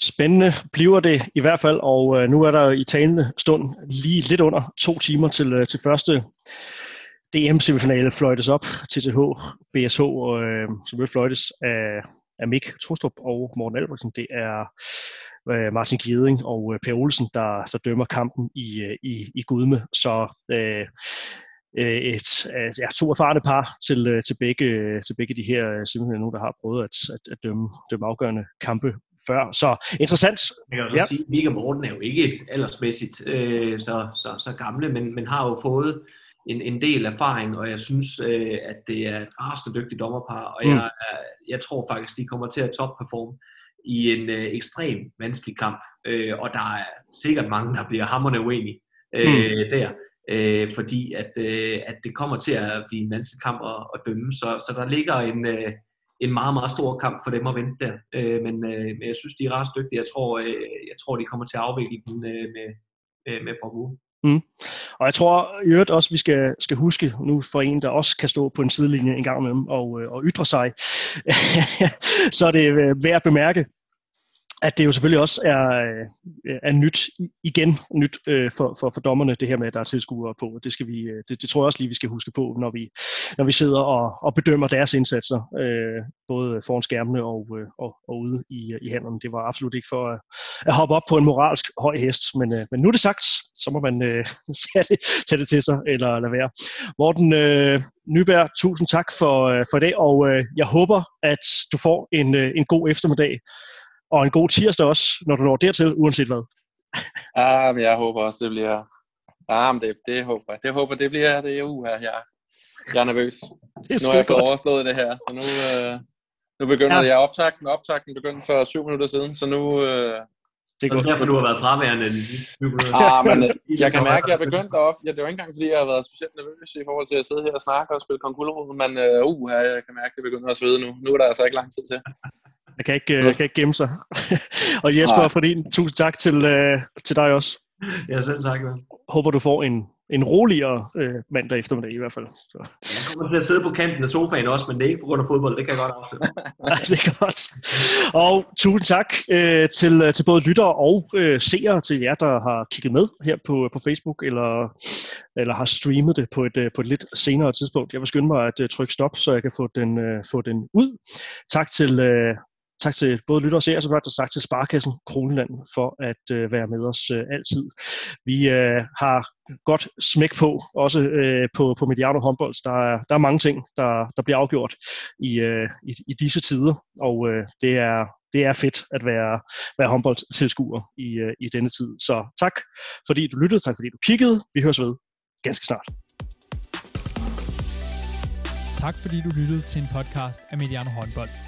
Spændende bliver det i hvert fald, og øh, nu er der i talende stund lige lidt under to timer til, øh, til første DM-semifinale fløjtes op, TTH, BSH, øh, som vil fløjtes af, af Mik Trustrup og Morten Albrechtsen. Det er øh, Martin Gieding og øh, Per Olsen, der, der dømmer kampen i, øh, i, i Gudme. Så øh, øh, et, ja, to erfarne par til, øh, til, begge, til begge de her øh, simpelthen nogen, der har prøvet at, at, at dømme, dømme afgørende kampe før. Så interessant. Jeg kan også ja. sige, at Mika Morten er jo ikke aldersmæssigt øh, så, så, så gamle, men, men har jo fået en, en del erfaring, og jeg synes, øh, at det er et rasende dygtigt dommerpar, og mm. jeg, jeg tror faktisk, de kommer til at topperforme i en øh, ekstrem vanskelig kamp, øh, og der er sikkert mange, der bliver hammerne uenige øh, mm. der øh, fordi at, øh, at det kommer til at blive en vanskelig kamp at, at dømme. Så, så der ligger en, øh, en meget, meget stor kamp for dem at vente der. Øh, men, øh, men jeg synes, de er ret dygtige. Jeg tror, øh, jeg tror de kommer til at afvikle den øh, med, øh, med, med Bravo. Mm. Og jeg tror i øvrigt også, vi skal, skal huske nu for en, der også kan stå på en sidelinje en gang imellem og, øh, og ytre sig, <laughs> så er det øh, værd at bemærke, at det jo selvfølgelig også er, øh, er nyt igen nyt øh, for, for, for dommerne, det her med, at der er tilskuere på. Det, skal vi, øh, det, det tror jeg også lige, vi skal huske på, når vi, når vi sidder og, og bedømmer deres indsatser, øh, både foran skærmene og, øh, og, og ude i, i hænderne. Det var absolut ikke for at, at hoppe op på en moralsk høj hest, men, øh, men nu er det sagt, så må man øh, <laughs> tage, det, tage det til sig, eller lade være. Morten øh, Nyberg, tusind tak for, for det, og øh, jeg håber, at du får en, øh, en god eftermiddag og en god tirsdag også, når du når dertil, uanset hvad. Ja, men jeg håber også, det bliver... Ja, men det, det håber jeg. Det håber, det bliver det uge her. Jeg, jeg er nervøs. Er nu har jeg fået godt. overstået det her, så nu, øh, nu begynder ja. jeg optakten. Optakten begyndte for syv minutter siden, så nu... Øh, det er godt. derfor, du har været fraværende de Ah, men <laughs> jeg kan mærke, at jeg er begyndt at... Ja, det var ikke engang, fordi jeg har været specielt nervøs i forhold til at sidde her og snakke og spille konkulrud, men uh, uh, jeg kan mærke, at det begynder at svede nu. Nu er der altså ikke lang tid til. Jeg kan ikke, jeg kan ikke gemme sig. <laughs> og Jesper, Nej. fordi tusind tak til, uh, til dig også. Ja, selv tak. Ja. Håber, du får en, en roligere øh, mandag eftermiddag i hvert fald. Så. Jeg kommer til at sidde på kanten af sofaen også, men det er ikke på grund af fodbold, det kan jeg godt afsløre. <laughs> Nej, det er godt. Og tusind tak øh, til, øh, til både lyttere og øh, seere, til jer, der har kigget med her på, på Facebook, eller, eller har streamet det på et, øh, på et lidt senere tidspunkt. Jeg vil skynde mig at uh, trykke stop, så jeg kan få den, uh, få den ud. Tak til uh, tak til både lytter og seere, som sagt, og tak til Sparkassen Kronland for at øh, være med os øh, altid. Vi øh, har godt smæk på, også øh, på, på Mediano håndbold. Der er, der er mange ting, der, der bliver afgjort i, øh, i, i disse tider, og øh, det, er, det er fedt at være, være håndboldtilskuer i, øh, i denne tid. Så tak, fordi du lyttede, tak fordi du kiggede. Vi høres ved ganske snart. Tak fordi du lyttede til en podcast af Mediano håndbold.